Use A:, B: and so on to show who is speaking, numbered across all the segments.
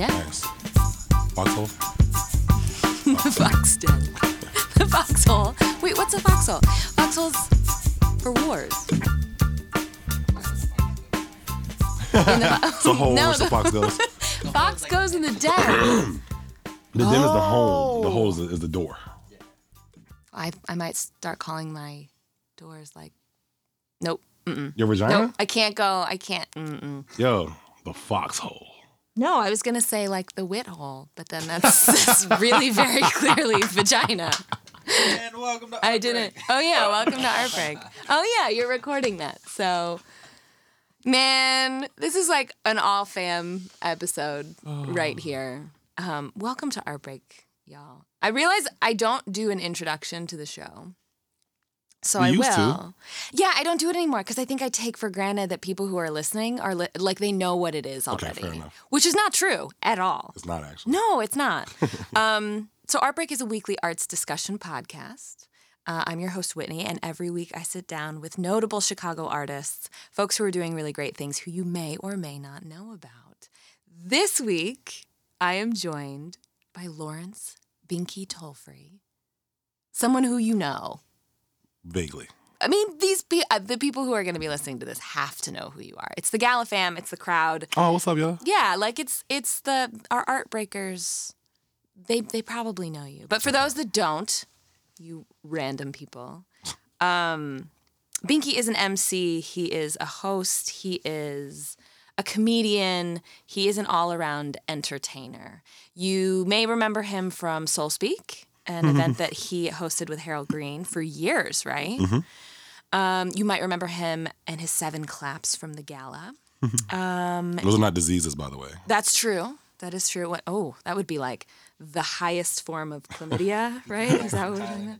A: Yeah.
B: Nice. Foxhole?
A: the fox den. the foxhole. Wait, what's a foxhole? Foxholes for wars. The-
B: It's a hole
A: No,
B: where the
A: the-
B: fox goes.
A: fox goes in the den.
B: The den is the home. The
A: Oh.
B: hole is the, is the door.
A: I I might start calling my doors like, nope, mm-mm.
B: Your vagina?
A: nope, I can't go. I can't. Mm-mm.
B: Yo, the foxhole.
A: No, I was gonna say like the wit hole, but then that's, that's really very clearly vagina.
C: And welcome to
A: I didn't. Oh yeah, welcome to Art Break. Oh yeah, you're recording that. So, man, this is like an all fam episode right here. Um, welcome to Art Break, y'all. I realize I don't do an introduction to the show. So
B: We
A: I
B: used to.
A: will. Yeah, I don't do it anymore because I think I take for granted that people who are listening are li- like they know what it is
B: Okay,
A: already,
B: fair enough.
A: which is not true at all.
B: It's not actually.
A: No, it's not. um, so, Art Break is a weekly arts discussion podcast. Uh, I'm your host, Whitney, and every week I sit down with notable Chicago artists, folks who are doing really great things who you may or may not know about. This week, I am joined by Lawrence Binky Tollfree, someone who you know.
B: Vaguely.
A: I mean, these pe- uh, the people who are going to be listening to this have to know who you are. It's the Gala fam, it's the crowd.
B: Oh, what's up, y'all?
A: Yeah, like it's it's the our art breakers. They they probably know you, but for those that don't, you random people, um, Binky is an MC. He is a host. He is a comedian. He is an all around entertainer. You may remember him from Soul Speak, an mm-hmm, event mm-hmm. that he hosted with Harold Green for years, right? Mm-hmm. Um, you might remember him and his seven claps from the gala.
B: Um, Those are not diseases, by the way.
A: That's true. That is true. What? Oh, that would be like the highest form of chlamydia, right? Is that what we're?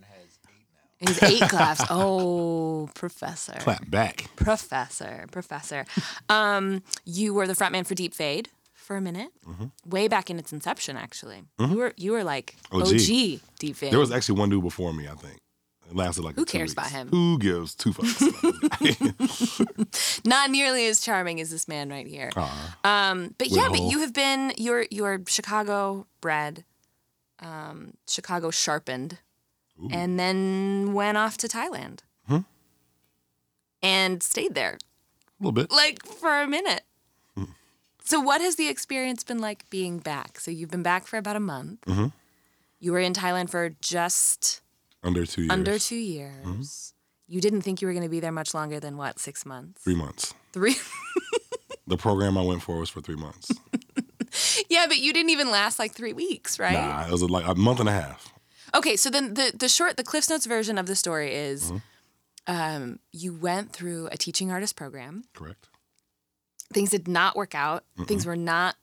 A: He's eight claps. Oh, professor.
B: Clap back.
A: Professor. Professor. Um, you were the frontman for Deep Fade for a minute, way back in its inception. Actually, you were you were like OG,
B: OG.
A: Deep.
B: There was actually one dude before me, I think. It lasted like
A: Who cares about him?
B: Who gives two fucks?
A: not nearly as charming as this man right here. Um, but yeah, but you have been you're you're Chicago bred, um, Chicago sharpened, and then went off to Thailand and stayed there
B: a little bit.
A: like for a minute. So what has the experience been like being back? So you've been back for about a month. You were in Thailand for just
B: Under two years.
A: under two years. You didn't think you were going to be there much longer than what six months?
B: Three months.
A: Three.
B: The program I went for was for three months.
A: yeah, but you didn't even last like three weeks, right?
B: Nah, it was like a month and a half.
A: Okay, so then the the short, the Cliffs Notes version of the story is,
B: Mm-hmm.
A: um, you went through a teaching artist program.
B: Correct.
A: Things did not work out. Things were not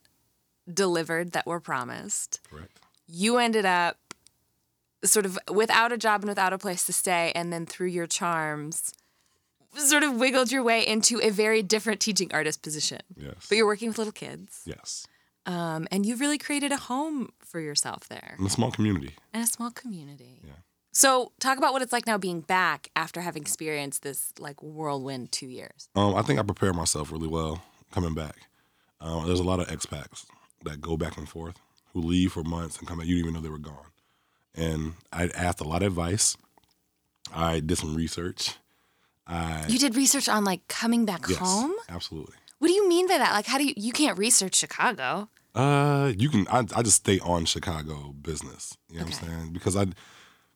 A: delivered that were promised.
B: Correct.
A: You ended up sort of without a job and without a place to stay, and then through your charms, sort of wiggled your way into a very different teaching artist position.
B: Yes.
A: But you're working with little kids,
B: yes.
A: um, and you've really created a home for yourself there.
B: In a small community.
A: and a small community.
B: Yeah.
A: So, talk about what it's like now being back after having experienced this like whirlwind two years.
B: Um, I think I prepared myself really well coming back. Uh, there's a lot of expats that go back and forth who leave for months and come back. You didn't even know they were gone. And I asked a lot of advice. I did some research. I
A: You did research on like coming back
B: yes,
A: home.
B: absolutely.
A: What do you mean by that? Like, how do you you can't research Chicago?
B: Uh, you can. I, I just stay on Chicago business. You know what I'm saying? Because I,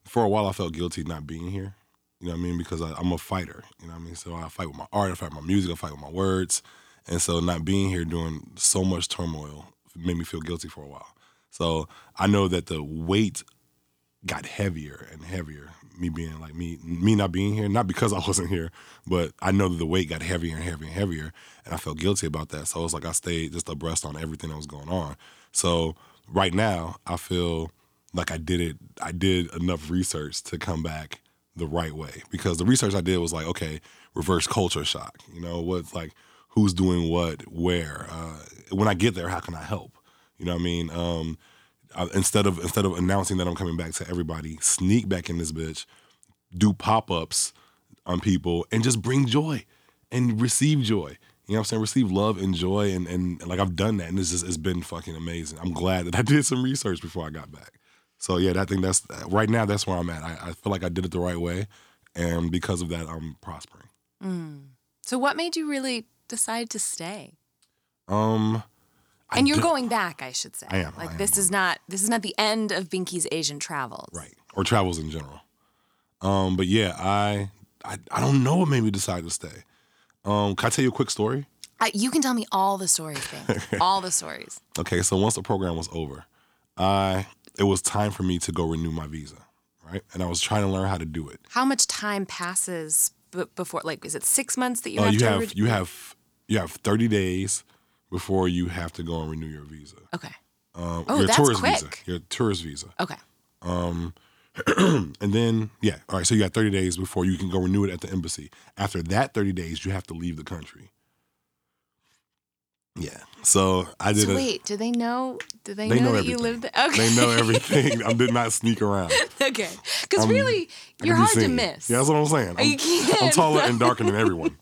B: for a while, I felt guilty not being here. You know what I mean? Because I, I'm a fighter. You know what I mean? So I fight with my art, I fight with my music, I fight with my words, and so not being here during so much turmoil made me feel guilty for a while. So I know that the weight got heavier and heavier. Me being like me, me not being here, not because I wasn't here, but I know that the weight got heavier and heavier and heavier, and I felt guilty about that. So it's like I stayed just abreast on everything that was going on. So right now, I feel like I did it. I did enough research to come back the right way because the research I did was like, okay, reverse culture shock. You know, what's like who's doing what, where. Uh, when I get there, how can I help? You know what I mean? Um, uh, instead of instead of announcing that I'm coming back to everybody, sneak back in this bitch, do pop ups on people, and just bring joy and receive joy. You know what I'm saying? Receive love and joy, and, and like I've done that, and it's just it's been fucking amazing. I'm glad that I did some research before I got back. So yeah, I think that's right now. That's where I'm at. I, I feel like I did it the right way, and because of that, I'm prospering.
A: So what made you really decide to stay?
B: Um, I
A: And you're going back, I should say.
B: I am,
A: Like
B: I am
A: this is not this is not the end of Binky's Asian travels.
B: right or travels in general. Um, but yeah, I, I I don't know what made me decide to stay. Um, can I tell you a quick story?
A: I, you can tell me all the stories, all the stories.
B: Okay, so once the program was over, I it was time for me to go renew my visa, right? And I was trying to learn how to do it.
A: How much time passes b- before? Like, is it six months that you
B: Uh,
A: have
B: you
A: to?
B: have
A: re-
B: you have you have thirty days before you have to go and renew your visa.
A: Okay.
B: Um,
A: Oh,
B: your
A: that's
B: tourist visa.
A: quick.
B: Your tourist visa.
A: Okay.
B: And then yeah, all right. So you got thirty days before you can go renew it at the embassy. After that thirty days, you have to leave the country. Yeah. So I did
A: So
B: a.
A: wait, do they know? Do they,
B: They
A: know,
B: know
A: that you
B: everything.
A: lived there? Okay.
B: They know everything. I did not sneak around.
A: okay. Because really, you're hard to miss.
B: Yeah, that's what I'm saying. I'm,
A: You can't.
B: I'm taller and darker than everyone.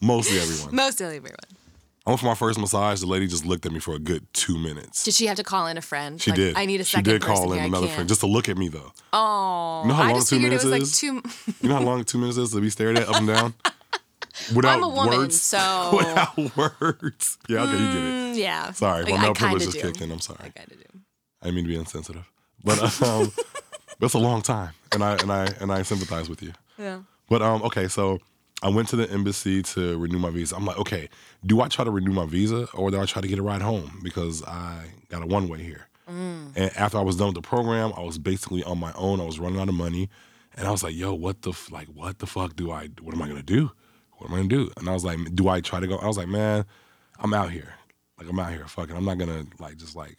B: Mostly everyone.
A: Mostly everyone.
B: I went for my first massage. The lady just looked at me for a good two minutes.
A: Did she have to call in a friend?
B: She
A: Like,
B: did.
A: I need a second.
B: she did call in
A: here. I
B: another
A: can't.
B: friend just to look at me though.
A: Oh,
B: You know how
A: I
B: long two
A: figured it
B: minutes
A: was
B: is?
A: like two.
B: You know how long two minutes is to be stared at up and down? Without
A: I'm a woman,
B: words.
A: so
B: Without words. Yeah, okay, you get it.
A: Mm, yeah.
B: Sorry, my
A: Like, I
B: male privilege just kicked in. I'm sorry.
A: I kind of do.
B: I didn't mean to be insensitive. But um, that's a long time. And I and I and I sympathize with you.
A: Yeah.
B: But um, okay, so I went to the embassy to renew my visa. I'm like, okay, do I try to renew my visa or do I try to get a ride home because I got a one way here? Mm. And after I was done with the program, I was basically on my own. I was running out of money, and I was like, yo, what the f- like, what the fuck do I? What am I gonna do? What am I gonna do? And I was like, do I try to go? I was like, man, I'm out here. Like I'm out here. Fucking, I'm not gonna like just like,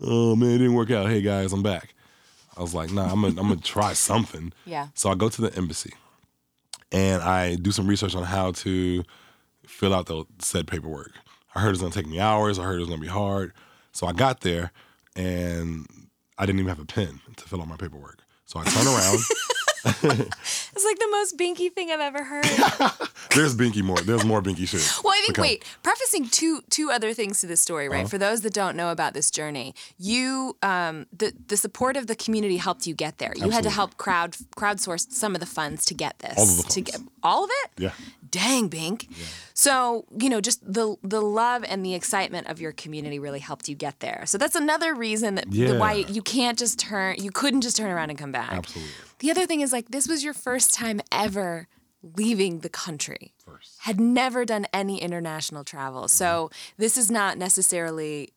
B: oh man, it didn't work out. Hey guys, I'm back. I was like, nah, I'm gonna I'm gonna try something.
A: Yeah.
B: So I go to the embassy and I do some research on how to fill out the said paperwork. I heard it's gonna take me hours. I heard it was gonna be hard. So I got there and I didn't even have a pen to fill out my paperwork. So I turn around.
A: It's like the most binky thing I've ever heard.
B: There's Binky more. There's more Binky shit.
A: Well, I think wait, prefacing two two other things to this story,
B: Uh-huh.
A: right? For those that don't know about this journey, you um, the the support of the community helped you get there. You had to help crowd crowdsource some of the funds to get this.
B: All of the
A: To get all of it?
B: Yeah.
A: Dang, Bink. So, you know, just the the love and the excitement of your community really helped you get there. So that's another reason that the
B: Yeah.
A: why you can't just turn you couldn't just turn around and come back.
B: Absolutely.
A: The other thing is like this was your first time ever leaving the country.
B: First.
A: Had never done any international travel. So this is not necessarily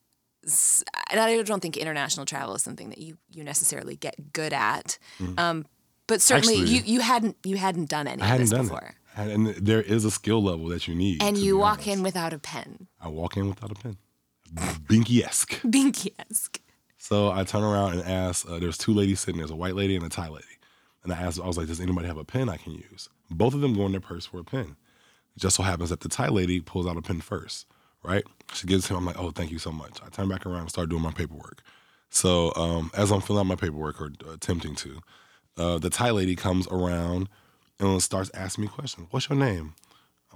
A: and I don't think international travel is something that you you necessarily get good at. Um, but certainly
B: Mm-hmm. Actually-
A: you, you hadn't you hadn't done any
B: I
A: of
B: hadn't
A: this
B: done
A: before.
B: it. And there is a skill level that you need.
A: And you walk
B: honest.
A: in without a pen.
B: I walk in without a pen. Binky esque.
A: Binky-esque.
B: So I turn around and ask. Uh, there's two ladies sitting. There's a white lady and a Thai lady. And I asked. I was like, "Does anybody have a pen I can use?" Both of them go in their purse for a pen. It just so happens that the Thai lady pulls out a pen first. Right? She gives him. I'm like, "Oh, thank you so much." I turn back around and start doing my paperwork. So um, as I'm filling out my paperwork or uh, attempting to, uh, the Thai lady comes around and starts asking me questions. What's your name?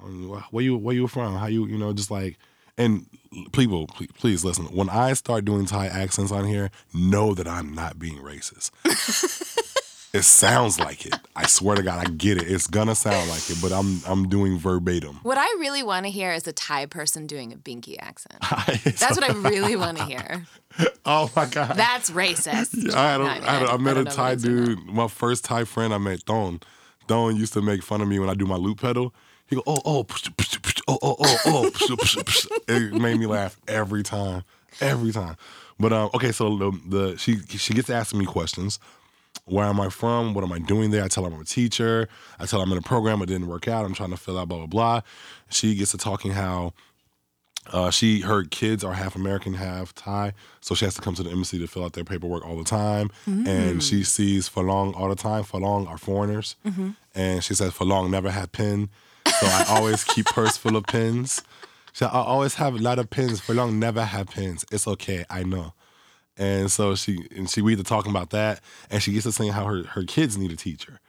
B: Um, Where you where you from? How you you know just like and people please, please listen. When I start doing Thai accents on here, know that I'm not being racist. it sounds like it. I swear to God, I get it. It's gonna sound like it, but I'm I'm doing verbatim.
A: What I really want to hear is a Thai person doing a Binky accent. That's what I really want to hear.
B: oh my God.
A: That's racist.
B: I, had a,
A: No,
B: I, had a, I met
A: don't
B: a Thai
A: if it's or not.
B: dude. My first Thai friend I met, Thon. Thon used to make fun of me when I do my loop pedal. He go, oh, oh, psh, psh, psh, oh, oh, oh, oh. psh, psh, psh. It made me laugh every time, every time. But um, okay, so the, the she she gets asking me questions. Where am I from? What am I doing there? I tell her I'm a teacher. I tell her I'm in a program. It didn't work out. I'm trying to fill out blah blah blah. She gets to talking how uh, she her kids are half American, half Thai, so she has to come to the embassy to fill out their paperwork all the time. And she sees Falong all the time. Falong are foreigners, and she says Falong never had pen, so I always keep purse full of pens. Said, I always have a lot of pens. Falong never have pens. It's okay, I know. And so she and she we to talking about that, and she gets to saying how her her kids need a teacher.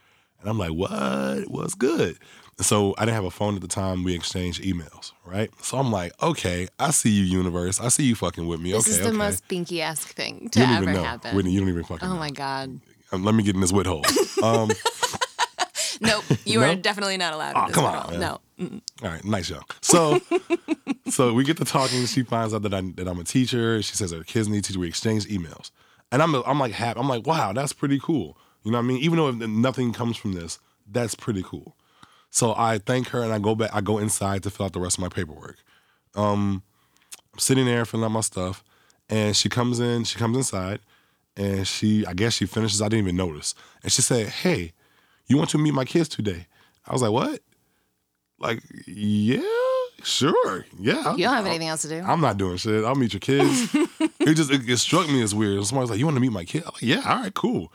B: And I'm like, what? What's good? So I didn't have a phone at the time. We exchanged emails, right? So I'm like, okay, I see you, universe. I see you fucking with me.
A: This
B: okay,
A: is the
B: okay.
A: most Binky esque thing to ever
B: know,
A: happen.
B: Whitney. You don't even fucking.
A: oh
B: know.
A: my God.
B: Um, let me get in this wit hole. Um,
A: Nope, you
B: No?
A: are definitely not allowed.
B: Oh,
A: in this
B: come on.
A: No. Mm-mm.
B: All right, nice young. So, so we get to talking. She finds out that I that I'm a teacher. She says her kids need teacher. We exchange emails, and I'm I'm like happy. I'm like, wow, that's pretty cool. You know what I mean? Even though nothing comes from this, that's pretty cool. So I thank her and I go back. I go inside to fill out the rest of my paperwork. Um, I'm sitting there filling out my stuff, and she comes in. She comes inside, and she I guess she finishes. I didn't even notice, and she said, "Hey, you want to meet my kids today?" I was like, "What?" Like, yeah, sure, yeah.
A: You don't have anything else to do.
B: I'm not doing shit. I'll meet your kids. it just it, it struck me as weird. Somebody's like, "You want to meet my kid?" I'm like, "Yeah, all right, cool."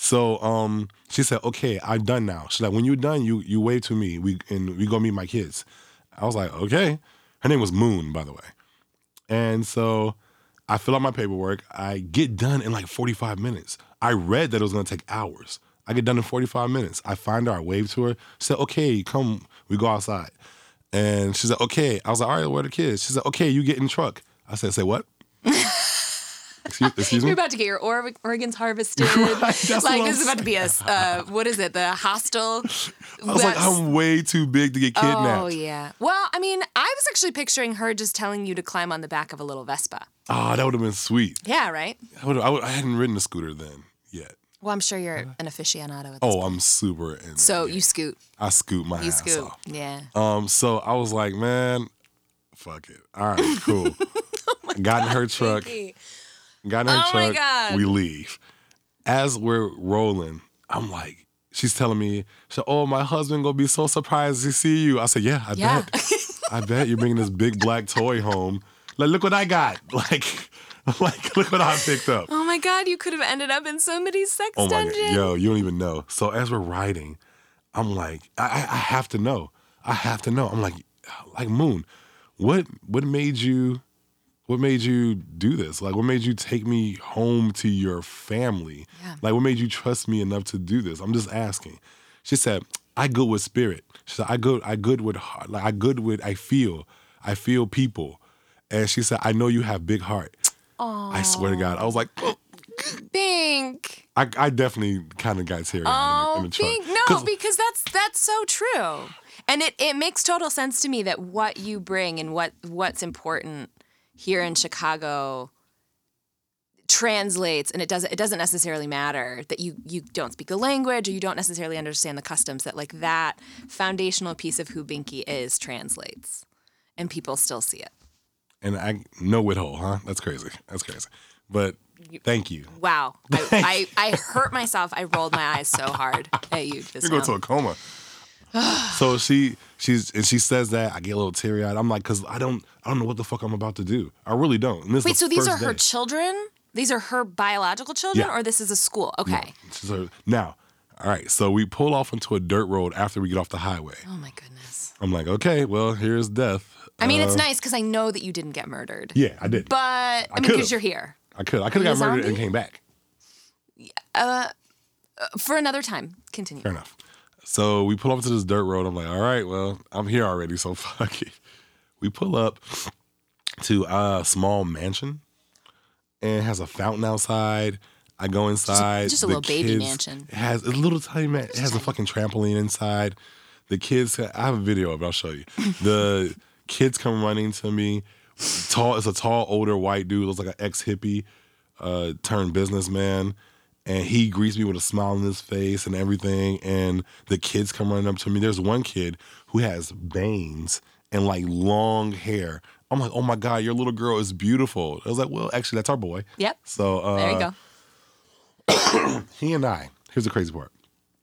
B: So um, she said, "Okay, I'm done now." She's like, "When you're done, you you wave to me. We and we go meet my kids." I was like, "Okay." Her name was Moon, by the way. And so I fill out my paperwork. I get done in like 45 minutes. I read that it was gonna take hours. I get done in 45 minutes. I find her, I wave to her, said, okay, come, we go outside. And she said, okay. I was like, all right, where are the kids? She said, okay, you get in the truck. I said, say what? Excuse, excuse
A: You're about to get your or- organs harvested.
B: Right,
A: like this is about to be a uh, what is it? The hostel.
B: I was like, I'm way too big to get kidnapped.
A: Oh yeah. Well, I mean, I was actually picturing her just telling you to climb on the back of a little Vespa.
B: Oh, that would have been sweet.
A: Yeah, right.
B: I, would've- I, would- I hadn't ridden a scooter then yet.
A: Well, I'm sure you're an aficionado at this.
B: Oh,
A: point.
B: I'm super in.
A: so you scoot.
B: I scoot my
A: You
B: ass
A: scoot.
B: off.
A: Yeah.
B: Um, so I was like, man, fuck it. All right, cool. Got in her truck. Got in her
A: Oh my
B: truck.
A: God.
B: We leave. As we're rolling, I'm like, she's telling me, she "Oh, my husband gonna be so surprised to see you." I said, "Yeah, I
A: Yeah.
B: bet. I bet you're bringing this big black toy home. Like, look what I got. Like, like, look what I picked up."
A: Oh my God, you could have ended up in somebody's sex
B: Oh my
A: dungeon.
B: god, yo, you don't even know. So as we're riding, I'm like, I, I I have to know. I have to know. I'm like, like Moon, what what made you what made you do this? Like what made you take me home to your family?
A: Yeah.
B: Like what made you trust me enough to do this? I'm just asking. She said, I good with spirit. She said, I good, I good with heart. Like I good with I feel. I feel people. And she said, I know you have big heart. Aww. I swear to God. I was like, oh,
A: Bink.
B: I, I definitely kind of got teary eyed in,
A: Oh,
B: the- in the oh, truck.
A: Bink. No,
B: 'Cause-
A: because that's that's so true. And it, it makes total sense to me that what you bring and what what's important here in Chicago translates and it doesn't it doesn't necessarily matter that you you don't speak the language or you don't necessarily understand the customs that like that foundational piece of who Binky is translates and people still see it.
B: and I no withhold, huh? That's crazy. That's crazy. But thank you.
A: Wow. I, I, I hurt myself. I rolled my eyes so hard at you just
B: You're going
A: now.
B: to a coma. So she she's and she says that I get a little teary eyed. I'm like, cause I don't I don't know what the fuck I'm about to do. I really don't. And this is
A: Wait,
B: the
A: so these are her
B: day.
A: children? These are her biological children,
B: Yeah.
A: or this is a school? Okay.
B: So now, all right. So we pull off into a dirt road after we get off the highway.
A: Oh my goodness.
B: I'm like, okay, well, here's death.
A: I mean, it's
B: Uh,
A: nice because I know that you didn't get murdered.
B: Yeah, I did.
A: But I, mean, because you're here.
B: I could I could have got murdered and came back.
A: Uh, For another time, continue.
B: Fair enough. So we pull up to this dirt road. I'm like, all right, well, I'm here already, so fuck it. We pull up to a small mansion and it has a fountain outside. I go inside.
A: just a
B: the
A: little baby mansion.
B: It has a little tiny man. It has a fucking trampoline inside. The kids, I have a video of it. I'll show you. The kids come running to me. Tall, it's a tall, older white dude. Looks like an ex hippie uh, turned businessman, and he greets me with a smile on his face and everything. And the kids come running up to me. There's one kid who has bangs and like long hair. I'm like, oh my god, your little girl is beautiful. I was like, well, actually, that's our boy.
A: Yep.
B: So uh,
A: There you go.
B: He and I. Here's the crazy part.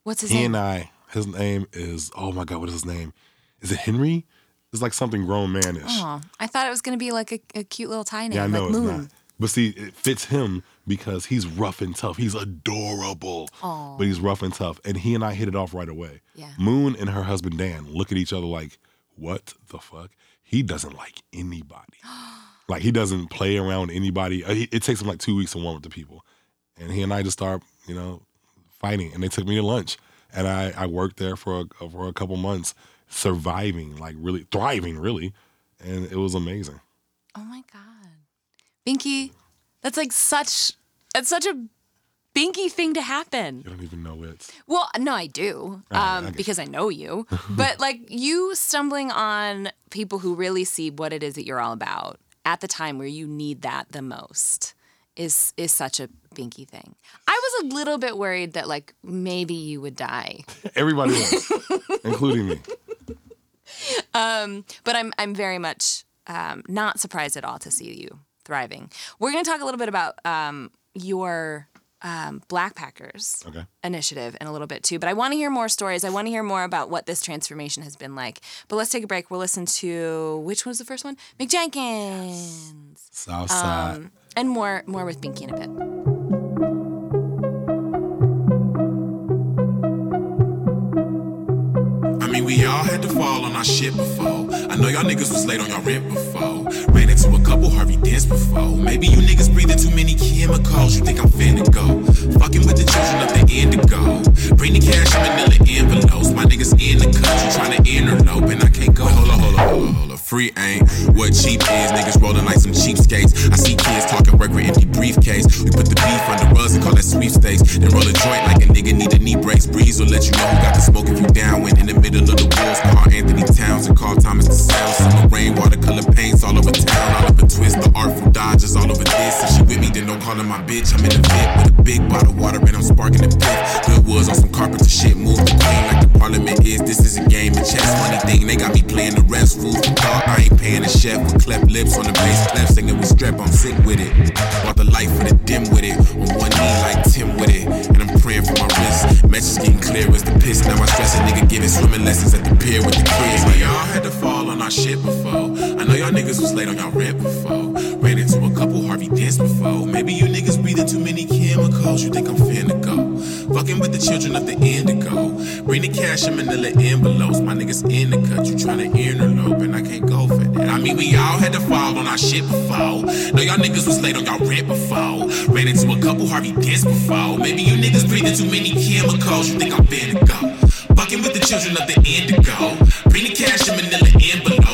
A: What's his
B: He
A: name?
B: He and I. His name is oh my god, what is his name? Is it Henry? It's like something grown manish.
A: Oh, I thought it was going to be like a, a cute little tie name,
B: yeah, I know
A: like
B: it's
A: Moon.
B: not. But see, it fits him because he's rough and tough. He's adorable,
A: Aw.
B: but he's rough and tough. And he and I hit it off right away.
A: Yeah.
B: Moon and her husband Dan look at each other like, "What the fuck?" He doesn't like anybody. like he doesn't play around anybody. Uh, It takes him like two weeks to warm up to people, and he and I just start, you know, fighting. And they took me to lunch. and I, I worked there for a, for a couple months, surviving, like really thriving, really, and it was amazing.
A: Oh my god, Binky, that's like such that's such a Binky thing to happen.
B: You don't even know it.
A: Well, no, I do,
B: Oh, I
A: um,
B: get
A: because I know you. but like you stumbling on people who really see what it is that you're all about at the time where you need that the most is is such a Binky thing. I was a little bit worried that like maybe you would die,
B: Everybody was, including me.
A: but I'm I'm very much um, not surprised at all to see you thriving. We're going to talk a little bit about um, your um, Black Packers.
B: Okay.
A: initiative in a little bit too. But I want to hear more stories. I want to hear more about what this transformation has been like. But let's take a break. We'll listen to which one was the first one? McJenkins.
B: Southside.
A: Um, and more more with Binky in a bit.
D: Fall on our shit before. I know y'all niggas was late on y'all rent before. Ran into a couple Harvey Dents before. Maybe you niggas breathing too many chemicals. You think I'm finna go. Fucking with the children of the indigo. Bring the cash in manila envelopes. My niggas in the country trying to interlope. And I can't go. Hold on, hold on, hold on, hold on. Free ain't what cheap is. Niggas rolling like some cheapskates. I see kids talking work with empty briefcase. We put the beef under rugs and call that sweepstakes. Then roll a joint like a nigga need a knee brace. Breeze will let you know who got the smoke if you down. When in the middle of the woods, call Anthony Towns and call Thomas the sound. Summer rain, watercolor paints all over town. All over twist, the artful dodges all over this. If she with me, then don't call her my bitch. I'm in the vet with a big bottle of water and I'm sparking the pit. Good woods on some carpenter shit. Move the queen like the parliament is. This is a game of chess. Funny thing, they got me playing the refs. Food for. I ain't paying a chef with cleft lips on the bass clef. Singing we strap, I'm sick with it. Bought the life for the dim with it. On one knee like Tim with it. And I'm praying for my wrist. Message getting clear as the piss. Now I stress a nigga giving swimming lessons at the pier with the kids. We all had to fall on our shit before. I know y'all niggas was late on y'all rent before. Ran into a couple Harvey Dents before. Maybe you niggas breathing too many chemicals. You think I'm finna go. Fucking with the children of the indigo. Bring the cash in manila envelopes. My niggas in the cut. You tryna interlope and I can't go for that. I mean, we all had to fall on our shit before. Know y'all niggas was late on y'all rent before. Ran into a couple Harvey Dents before. Maybe you niggas breathing too many chemicals. You think I'm finna go. Fucking with the children of the indigo. Bring the cash in manila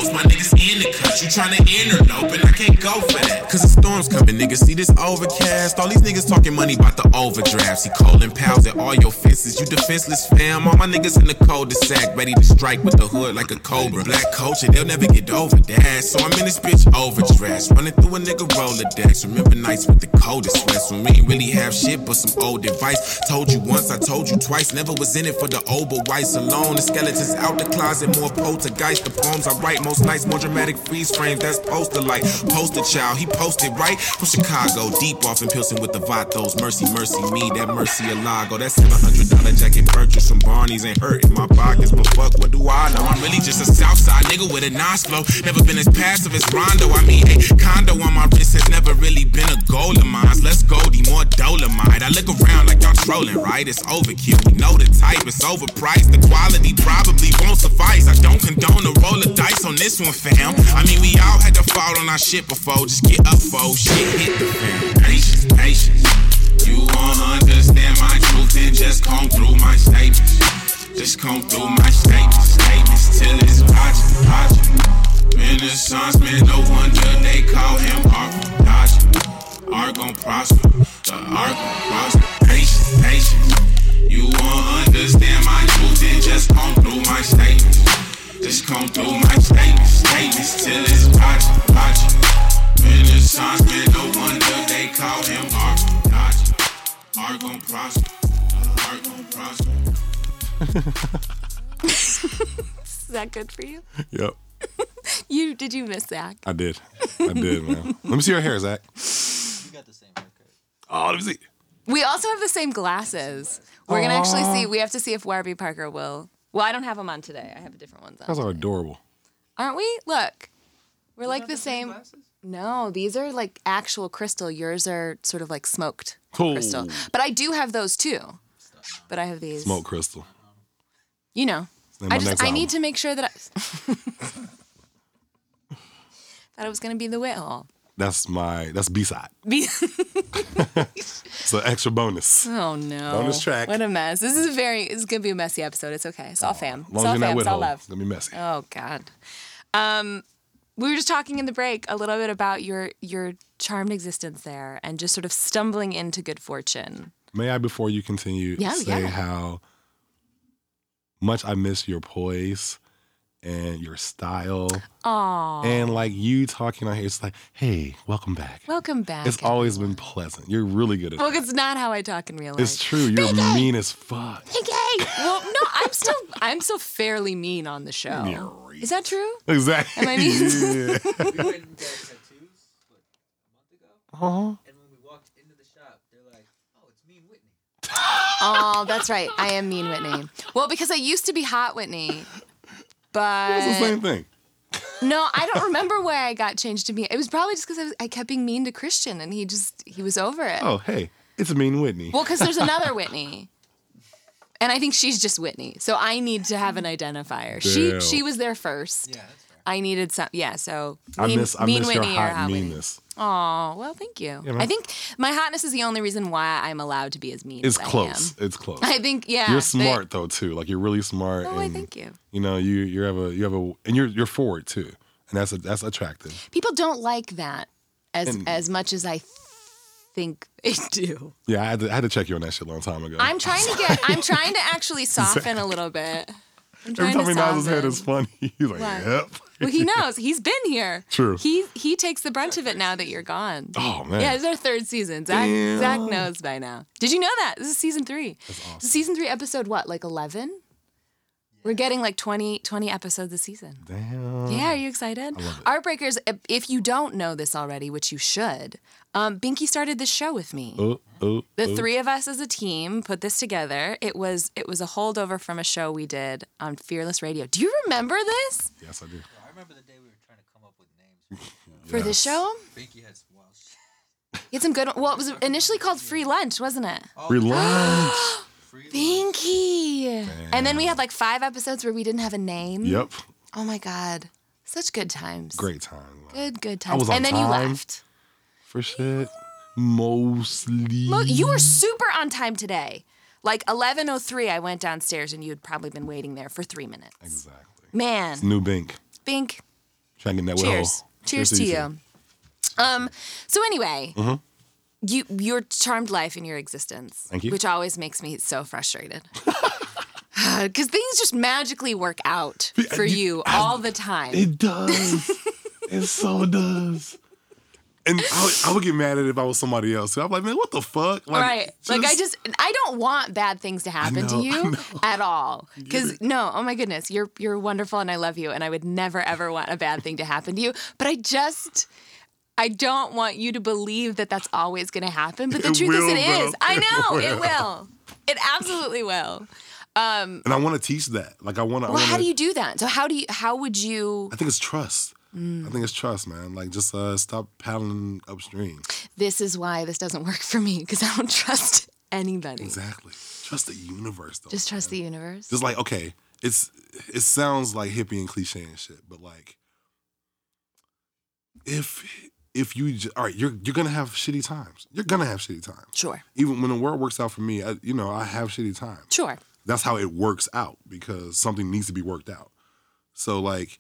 D: envelopes. My niggas in the cut. You tryna interlope and I can't go for that. Cause the storm's coming, niggas. See this overcast. All these niggas talking money about the overdraft. See calling pals at all your fences. You defenseless fam. All my niggas in the cul-de-sac. Ready to strike with the hood like a cobra. Black culture, they'll never get over that. So I'm in this bitch overdressed. Running through a nigga Rolodex. Remember nights with the coldest sweats. When we ain't really have shit but some old advice. Told you once, I told you twice. Never was in it for the old but whites alone. The skeletons out the closet, more poltergeist. The poems I write most nights, more dramatic freeze frames. That's poster like poster child. He posted right from Chicago, deep off in Pilsen with the Vatos. Mercy, mercy me, that mercy a lago. That seven hundred dollar jacket purchase from Barney's ain't hurting my pockets. But fuck, what do I know? I'm really just a Southside nigga with a nice flow. Never been as passive as Rondo. I mean, a condo on my wrist has never really been a goal of mine. Let's go, D more Dolomite. I look around like y'all trolling, right? It's overkill. We know the type, it's overpriced. The quality probably won't suffice. I don't condone the roll of dice on this one, fam. I mean, we all had to fall on our shit before. Just get up, fo. Shit hit the fan. Patience, patience. You won't understand my truth and just come through my statements. Just come through my statements, statements till it's logic, logic. Renaissance man, no wonder they call him art from. Art gon' prosper, the art gon' prosper. Patience, patience. You won't understand my truth and just come through my statements. Just come through my statements, statements till it's logic, logic. Renaissance man, no wonder they call him art from gon' prosper, the gon' prosper.
A: Is that good for you?
B: Yep,
A: You did you miss Zach?
B: I did. I did, man. Let me see your hair, Zach.
C: You got the same haircut.
B: Oh, let me see.
A: We also have the same glasses. We're gonna actually see. We have to see if Warby Parker will. Well, I don't have them on today. I have different ones on.
B: Those
A: on.
B: are adorable.
A: Aren't we? Look, we're like
C: Not
A: the same.
C: glasses?
A: No, these are like actual crystal. Yours are sort of like smoked
B: Cool.
A: crystal. But I do have those too. But I have these.
B: Smoke crystal.
A: You know.
B: Name my
A: I just
B: next
A: I
B: album.
A: need to make sure that I thought it was gonna be the whale.
B: That's my that's B side.
A: Be-
B: So extra bonus.
A: oh no.
B: Bonus track.
A: What a mess. This is a very. It's gonna be a messy episode. It's okay. It's all fam. It's all
B: as you're not
A: fam. It's all love.
B: it's gonna be messy.
A: Oh God. Um, we were just talking in the break a little bit about your your charmed existence there and just sort of stumbling into good fortune.
B: May I, before you continue,
A: Yeah,
B: say
A: yeah.
B: how much I miss your poise and your style.
A: Aw.
B: And like you talking on here, it's like, hey, welcome back.
A: Welcome back.
B: It's always been pleasant. You're really good at it.
A: well,
B: it.
A: it's not how I talk in real life.
B: It's true. You're mean as fuck.
A: Okay. Well, no, I'm still I'm still fairly mean on the show.
B: Yeah,
A: Is that true?
B: Exactly.
A: Am I mean?
B: yeah.
C: We went and got tattoos what, a month ago,
B: Uh-huh.
C: and when we walked into the shop, they're like, "Oh, it's me Whitney."
A: Oh, that's right. I am mean Whitney. Well, because I used to be hot Whitney. But
B: It's the same thing.
A: No, I don't remember why I got changed to mean. It was probably just because I, I kept being mean to Christian, and he just he was over it.
B: Oh, hey, it's Mean Whitney.
A: Well, because there's another Whitney, and I think she's just Whitney. So I need to have an identifier. She
B: Damn.
A: she was there first.
C: Yeah, that's fair.
A: I needed some. Yeah. So
B: I
A: mean,
B: miss I
A: mean
B: miss
A: Whitney
B: your
A: or
B: hot
A: hot Whitney.
B: meanness.
A: Oh well, thank you.
B: Yeah.
A: I think my hotness is the only reason why I'm allowed to be as mean.
B: It's
A: as
B: close.
A: I, am.
B: It's close.
A: I think yeah.
B: you're smart though too. Like you're really smart.
A: Oh, I
B: and,
A: thank you.
B: You know, you you have a you have a and you're you're forward too, and that's a, that's attractive.
A: People don't like that as
B: And-
A: as much as I think they do.
B: Yeah, I had to, I had to check you on that shit a long time ago.
A: I'm trying to get. I'm trying to actually soften a little bit. I'm
B: Every
A: trying
B: time he nods his head, it's funny. He's like,
A: What?
B: "Yep."
A: Well, he knows. He's been here.
B: True.
A: He he takes the brunt of it now that you're gone.
B: Oh man.
A: Yeah, it's our third season. Zach
B: Damn.
A: Zach knows by now. Did you know that? This is season three. This is season three, episode what? Like eleven? We're getting like 20, 20 episodes this season.
B: Damn.
A: Yeah, are you excited?
B: love it.
A: Art Breakers, if- you don't know this already, which you should, um, Binky started this show with me.
B: Oh, oh,
A: The
B: oh.
A: three of us as a team put this together. It was it was a holdover from a show we did on Fearless Radio. Do you remember this
B: Yes, I do.
C: Yeah, remember the day we were trying to come up with names.
A: for this show?
C: Binky had some wild shit.
A: You had some good. Well, it was initially called Free Lunch, wasn't it?
B: Oh, Free lunch.
C: Free
A: Binky. And then we had like five episodes where we didn't have a name.
B: yep.
A: Oh my god, such good times.
B: Great time.
A: Good, good times.
B: was on
A: and then you
B: time.
A: left.
B: For shit. Mostly.
A: Well, you were super on time today. Like 11:03, I went downstairs and you had probably been waiting there for three minutes.
B: Exactly.
A: Man,
B: New Bink.
A: Bink,
B: Trying to get that
A: cheers.
B: Ho.
A: Cheers, to you. Um. So anyway,
B: Mm-hmm.
A: you your charmed life and your existence,
B: Thank you.
A: which always makes me so frustrated. Because things just magically work out for
B: you-
A: you all the time.
B: It does. it so does. And I would, I would get mad at it if I was somebody else. I'm like, man, what the fuck? Like,
A: right. like I just I don't want bad things to happen to
B: know, I
A: you at all. Cuz no, oh my goodness, you're you're wonderful and I love you and I would never ever want a bad thing to happen to you, but I just I don't want you to believe that that's always going to happen, but the
B: It
A: truth is
B: will,
A: it
B: bro.
A: is. I know it
B: will.
A: will. It absolutely will.
B: Um, and I want to teach that. Like, I want to.
A: Well, how do you do that? So how do you how would you
B: I think it's trust.
A: Mm.
B: I think it's trust, man. Like, just uh, stop paddling upstream.
A: This is why this doesn't work for me because I don't trust anybody.
B: Exactly. Trust the universe, though.
A: Just trust the universe.
B: Just like, okay, it's it sounds like hippie and cliche and shit, but like, if if you j- all right, you're you're gonna have shitty times. You're gonna have shitty times.
A: Sure.
B: Even when the world works out for me, I, you know, I have shitty times.
A: Sure.
B: That's how it works out because something needs to be worked out. So like,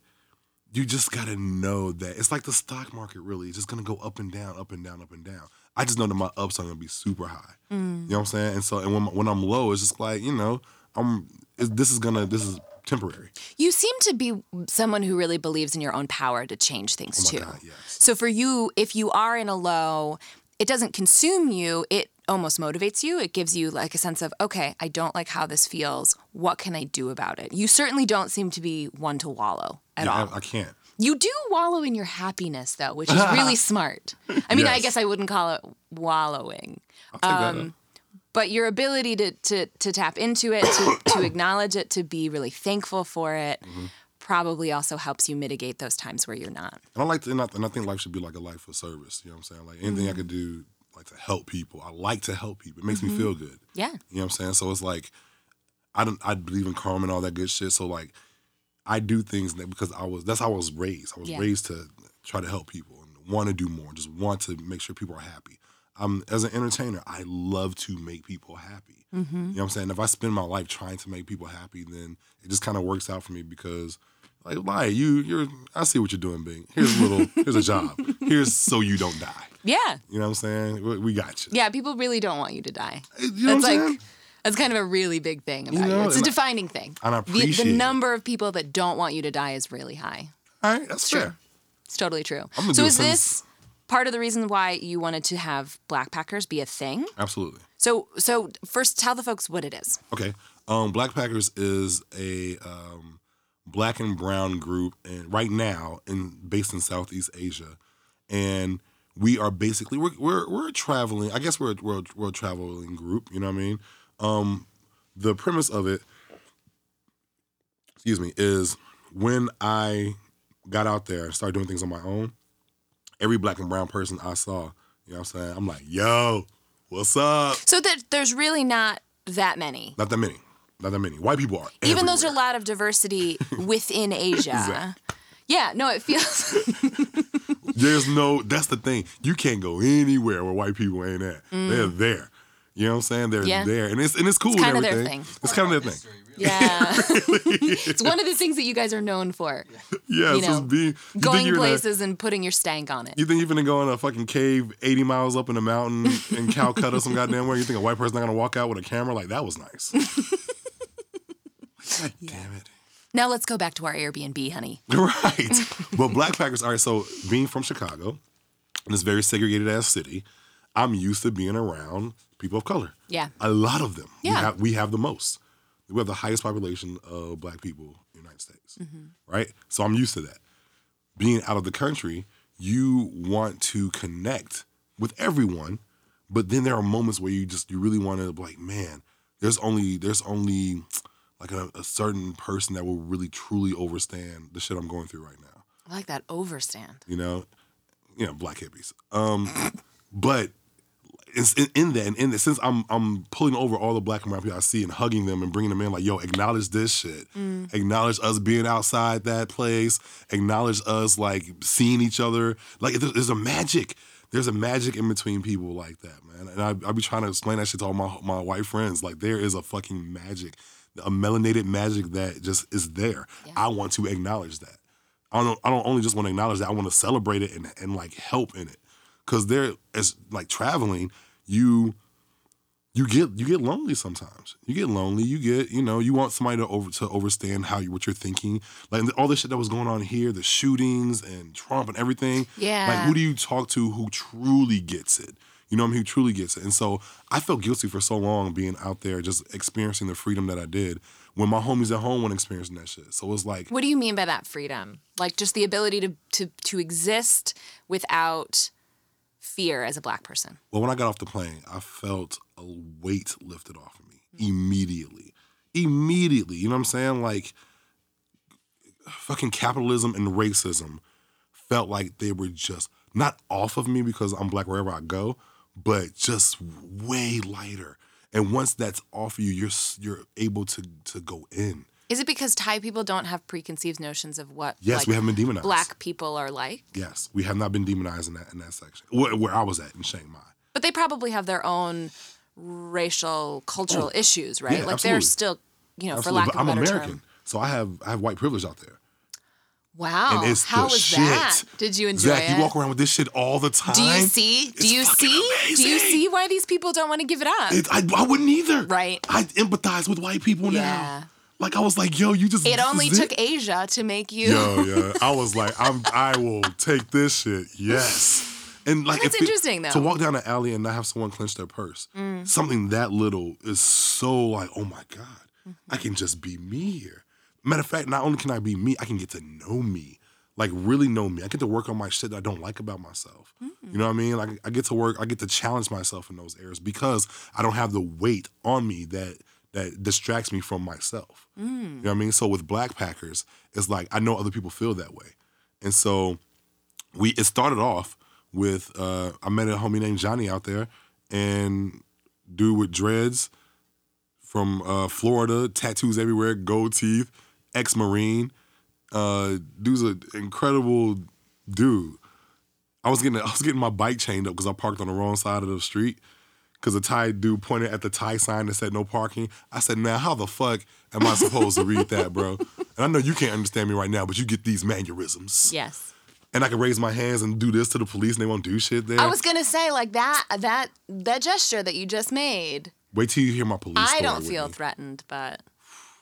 B: you just gotta know that it's like the stock market. Really, it's just gonna go up and down, up and down, up and down. I just know that my ups are gonna be super high. Mm. You know what I'm saying? And so, and when when I'm low, it's just like you know, I'm. This is gonna. This is temporary.
A: You seem to be someone who really believes in your own power to change things
B: Oh
A: too.
B: God, yes.
A: So for you, if you are in a low, it doesn't consume you, it almost motivates you. It gives you like a sense of, okay, I don't like how this feels. What can I do about it? You certainly don't seem to be one to wallow at
B: Yeah,
A: all.
B: I, I can't.
A: you do wallow in your happiness though, which is really smart. I mean, I guess I wouldn't call it wallowing.
B: I'll take that.
A: Um. But your ability to to to tap into it, to, to acknowledge it, to be really thankful for it,
B: Mm-hmm.
A: probably also helps you mitigate those times where you're not.
B: And I like to, and I, and I think life should be like a life of service. You know what I'm saying? Like anything
A: Mm-hmm.
B: I could do, like to help people. I like to help people. It makes me feel good.
A: Yeah.
B: You know what I'm saying? So it's like I don't I believe in karma and all that good shit. So like I do things that because I was that's how I was raised. I was
A: Yeah.
B: raised to try to help people. And want to do more, just want to make sure people are happy. Um, as an entertainer, I love to make people happy. You know what I'm saying? If I spend my life trying to make people happy, then it just kind of works out for me because, like, why you? You're. I see what you're doing, Bing. Here's a little. here's a job. Here's so you don't die.
A: Yeah.
B: You know what I'm saying? We, we got you.
A: Yeah, people really don't want you to die.
B: You know
A: That's
B: what I'm
A: like
B: saying?
A: that's kind of a really big thing about you.
B: know,
A: It's a
B: and I-
A: defining thing.
B: and I
A: The-
B: appreciate
A: the,
B: it.
A: number of people that don't want you to die is really high.
B: All right, that's fair.
A: It's totally true. So is this part of the reason why you wanted to have Black Packers be a thing?
B: Absolutely.
A: So so first tell the folks what it is.
B: Okay. Um, Black Packers is a um, black and brown group, and right now, in based in Southeast Asia, and we are basically we're we're, we're traveling. I guess we're we're, a- we're a traveling group. You know what I mean? Um, the premise of it, excuse me, is when I got out there and started doing things on my own. Every black and brown person I saw, you know what I'm saying? I'm like, yo, what's up?
A: So that there's really not that many.
B: Not that many. Not that many. White people are.
A: Even though there's a lot of diversity within Asia.
B: Exactly.
A: Yeah, no, it feels
B: There's no. That's the thing. You can't go anywhere where white people ain't at. They're there. You know what I'm saying? They're
A: Mm. Yeah.
B: there, and it's and it's cool.
A: It's
B: and
A: kinda their
B: everything.
A: thing.
B: It's kind of their thing.
C: History, really.
A: Yeah. it's one of the things that you guys are known for.
B: Yeah,
A: You know,
B: just being you
A: Going
B: you're in a-
A: places and putting your stank on it.
B: you think you're gonna go in a fucking cave 80 miles up in the mountain in Calcutta, some goddamn where? You think a white person's not gonna walk out with a camera? Like that was nice. God damn it.
A: Now let's go back to our Airbnb, honey.
B: Right. well, Black Packers, all right, so being from Chicago, in this very segregated ass city, I'm used to being around people of color.
A: Yeah.
B: A lot of them. We
A: Yeah.
B: have, we have the most. We have the highest population of black people in the United States.
A: Mm-hmm.
B: Right? So I'm used to that. Being out of the country, you want to connect with everyone, but then there are moments where you just you really want to be like, man, there's only there's only like a, a certain person that will really truly overstand the shit I'm going through right now.
A: I like that overstand.
B: You know, you know, black hippies. Um, but in, in that and in that, since I'm I'm pulling over all the black and brown people I see and hugging them and bringing them in, like, yo, acknowledge this shit. Acknowledge us being outside that place. Acknowledge us like seeing each other. Like, there's, there's a magic. There's a magic in between people like that, man. And I, I be trying to explain that shit to all my my white friends. Like, there is a fucking magic, a melanated magic that just is there. I want to acknowledge that. I don't I don't only just want to acknowledge that. I want to celebrate it and and like help in it. Cause there as like traveling, you you get you get lonely sometimes. You get lonely. You get you know you want somebody to over to understand how you what you're thinking. Like all this shit that was going on here, the shootings and Trump and everything.
A: Yeah.
B: Like who do you talk to who truly gets it? You know what I mean? Who truly gets it? And so I felt guilty for so long being out there, just experiencing the freedom that I did when my homies at home weren't experiencing that shit. So it was like
A: What do you mean by that freedom? Like just the ability to to to exist without fear as a black person.
B: Well, when I got off the plane, I felt a weight lifted off of me immediately. Immediately. You know what I'm saying? Like, fucking capitalism and racism felt like they were just not off of me because I'm black wherever I go, but just way lighter. And once that's off you, you're you're able to to go in.
A: Is it because Thai people don't have preconceived notions of what
B: Yes,
A: like,
B: we haven't been demonized.
A: black people are like?
B: Yes, we have not been demonized in that in that section. Where, where I was at in Chiang Mai.
A: But they probably have their own racial cultural oh, issues, right?
B: Oh, yeah,
A: like they're still, you know,
B: Absolutely,
A: for lack
B: but
A: of
B: I'm
A: a better
B: American,
A: term.
B: so I have I have white privilege out there.
A: Wow.
B: and it's
A: How
B: the
A: was
B: shit.
A: that? Did you enjoy
B: Zach,
A: it?
B: you walk around with this shit all the time.
A: Do you see? Do
B: It's
A: you see? Do you see why these people don't want to give it up?
B: It, I, I wouldn't either.
A: Right.
B: I empathize with white people
A: Yeah.
B: now. Like I was like, yo, you just.
A: It only took Asia to make you.
B: Yo, yeah. I was like, I'm. I will take this shit. Yes. And like,
A: That's
B: if it-
A: interesting, though. Mm.
B: To walk down the alley and not have someone clench their purse, something that little is so like, oh my god,
A: Mm-hmm.
B: I can just be me here. Matter of fact, not only can I be me, I can get to know me, like really know me. I get to work on my shit that I don't like about myself.
A: Mm.
B: You know what I mean? Like I get to work, I get to challenge myself in those areas because I don't have the weight on me that that distracts me from myself. You know what I mean? So with Black Packers, it's like I know other people feel that way, and so we it started off with uh, I met a homie named Johnny out there, and dude with dreads from uh, Florida, tattoos everywhere, gold teeth, ex Marine. Uh, dude's an incredible dude. I was getting I was getting my bike chained up because I parked on the wrong side of the street. Because the Thai dude pointed at the Thai sign that said no parking. I said, man, how the fuck am I supposed to read that, bro? And I know you can't understand me right now, but you get these mannerisms.
A: Yes.
B: And I can raise my hands and do this to the police and they won't do shit there.
A: I was gonna say like that that that gesture that you just made.
B: Wait till you hear my police
A: I don't feel threatened, but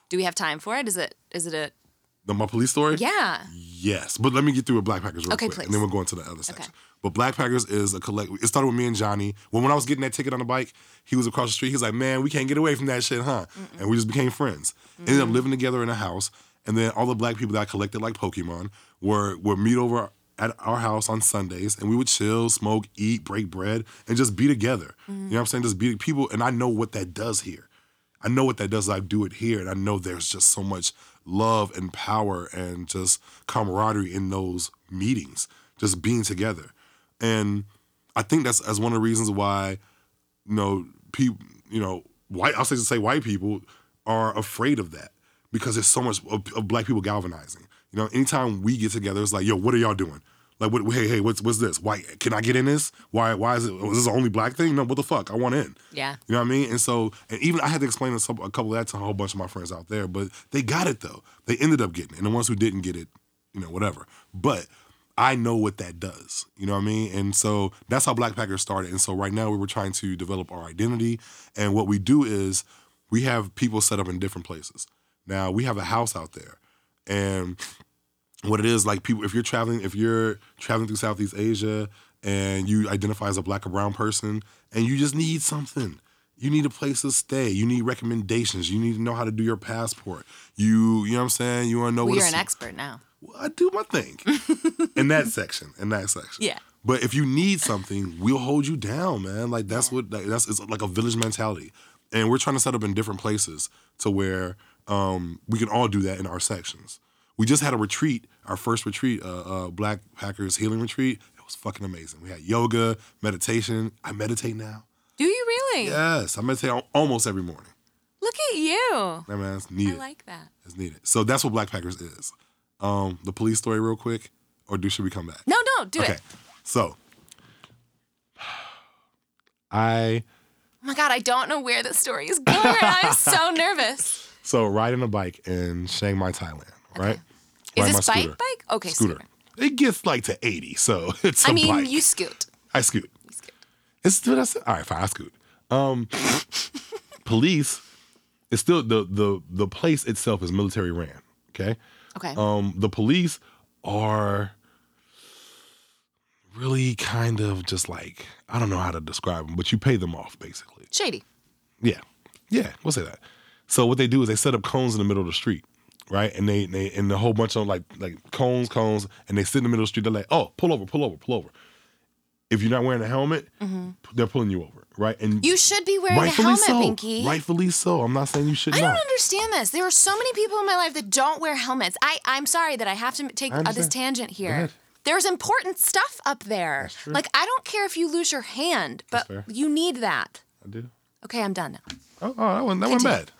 A: do we have time for it? Is it is it a
B: The- my police story?
A: yeah?
B: Yes, but let me get through with Black Packers real
A: Okay,
B: quick, and then we'll go into the other section.
A: Okay.
B: But Black Packers is a collect. It started with me and Johnny. When when I was getting that ticket on the bike, he was across the street. He was like, "Man, we can't get away from that shit, huh?" And we just became friends. Ended up living together in a house, and then all the black people that I collected like Pokemon were would meet over at our house on Sundays, and we would chill, smoke, eat, break bread, and just be together. You mm-hmm. know what I'm saying? Just be people, and I know what that does here. I know what that does. I do it here, and I know there's just so much love and power and just camaraderie in those meetings, just being together. And I think that's as one of the reasons why, you know, people, you know, white. I'll say to say white people are afraid of that because there's so much of, of black people galvanizing. You know, anytime we get together, it's like, yo, what are y'all doing? Like, what? Hey, hey, what's what's this? Why can I get in this? Why? Why is it? Oh, Was this the only black thing? No, what the fuck? I want in.
A: Yeah.
B: You know what I mean? And so, and even I had to explain some, a couple of that to a whole bunch of my friends out there, but they got it though. They ended up getting it. And the ones who didn't get it, you know, whatever. But I know what that does. You know what I mean? And so that's how Black Packers started. And so right now we were trying to develop our identity. And what we do is we have people set up in different places. Now we have a house out there. And what it is like people if you're traveling if you're traveling through southeast asia and you identify as a black or brown person and you just need something you need a place to stay you need recommendations you need to know how to do your passport you you know what i'm saying? You want to know
A: Well,
B: what
A: you're an expert now.
B: well, i do my thing in that section in that section.
A: Yeah.
B: but if you need something we'll hold you down man. Like that's what like, that's it's like a village mentality. And we're trying to set up in different places to where um, we can all do that in our sections we just had a retreat, our first retreat, uh, uh, Black Packers Healing Retreat. It was fucking amazing. We had yoga, meditation. I meditate now.
A: Do you really?
B: Yes, I meditate al- almost every morning.
A: Look at you.
B: That man, it's needed.
A: I like that.
B: it's needed. So that's what Black Packers is. Um, the police story, real quick, or do should we come back?
A: No, no, do it.
B: okay.
A: it.
B: So I
A: Oh my god, I don't know where the story is going. I'm so nervous.
B: so riding a bike in Chiang Mai, Thailand. Right.
A: Is
B: Ride
A: this
B: my
A: bike
B: scooter.
A: bike? Okay,
B: Scooter.
A: scooter.
B: It gets like to eighty, so it's a
A: I mean,
B: bike.
A: you scoot.
B: I scoot.
A: You scoot.
B: It's what I said. All right, fine. I scoot. Um, police It's still the the the place itself is military ran. Okay.
A: Okay.
B: Um, the police are really kind of just like I don't know how to describe them, but you pay them off basically.
A: Shady.
B: Yeah, yeah, we'll say that. So what they do is they set up cones in the middle of the street, right? And they they and a whole bunch of like like cones, cones, and they sit in the middle of the street. They're like, oh, pull over, pull over, pull over. If you're not wearing a helmet, they're pulling you over, right? And
A: Mm-hmm. You should be wearing a helmet,
B: so,
A: Binky.
B: rightfully so. I'm not saying you should
A: I
B: not.
A: don't understand this. There are so many people in my life that don't wear helmets. I, I'm sorry that I have to take uh, this tangent here. There's important stuff up there. Like, I don't care if you lose your hand, but you need that.
B: I do.
A: Okay, I'm done now.
B: Oh, oh that one that one bad.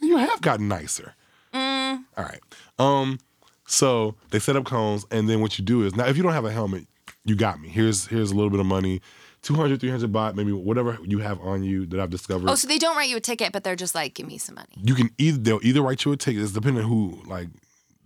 B: You have gotten nicer.
A: Mm.
B: All right. Um. So they set up cones, and then what you do is now if you don't have a helmet, you got me. Here's here's a little bit of money, 200, 300 baht, maybe whatever you have on you that I've discovered.
A: Oh, so they don't write you a ticket, but they're just like, give me some money.
B: you can either they'll either write you a ticket. It's depending on who like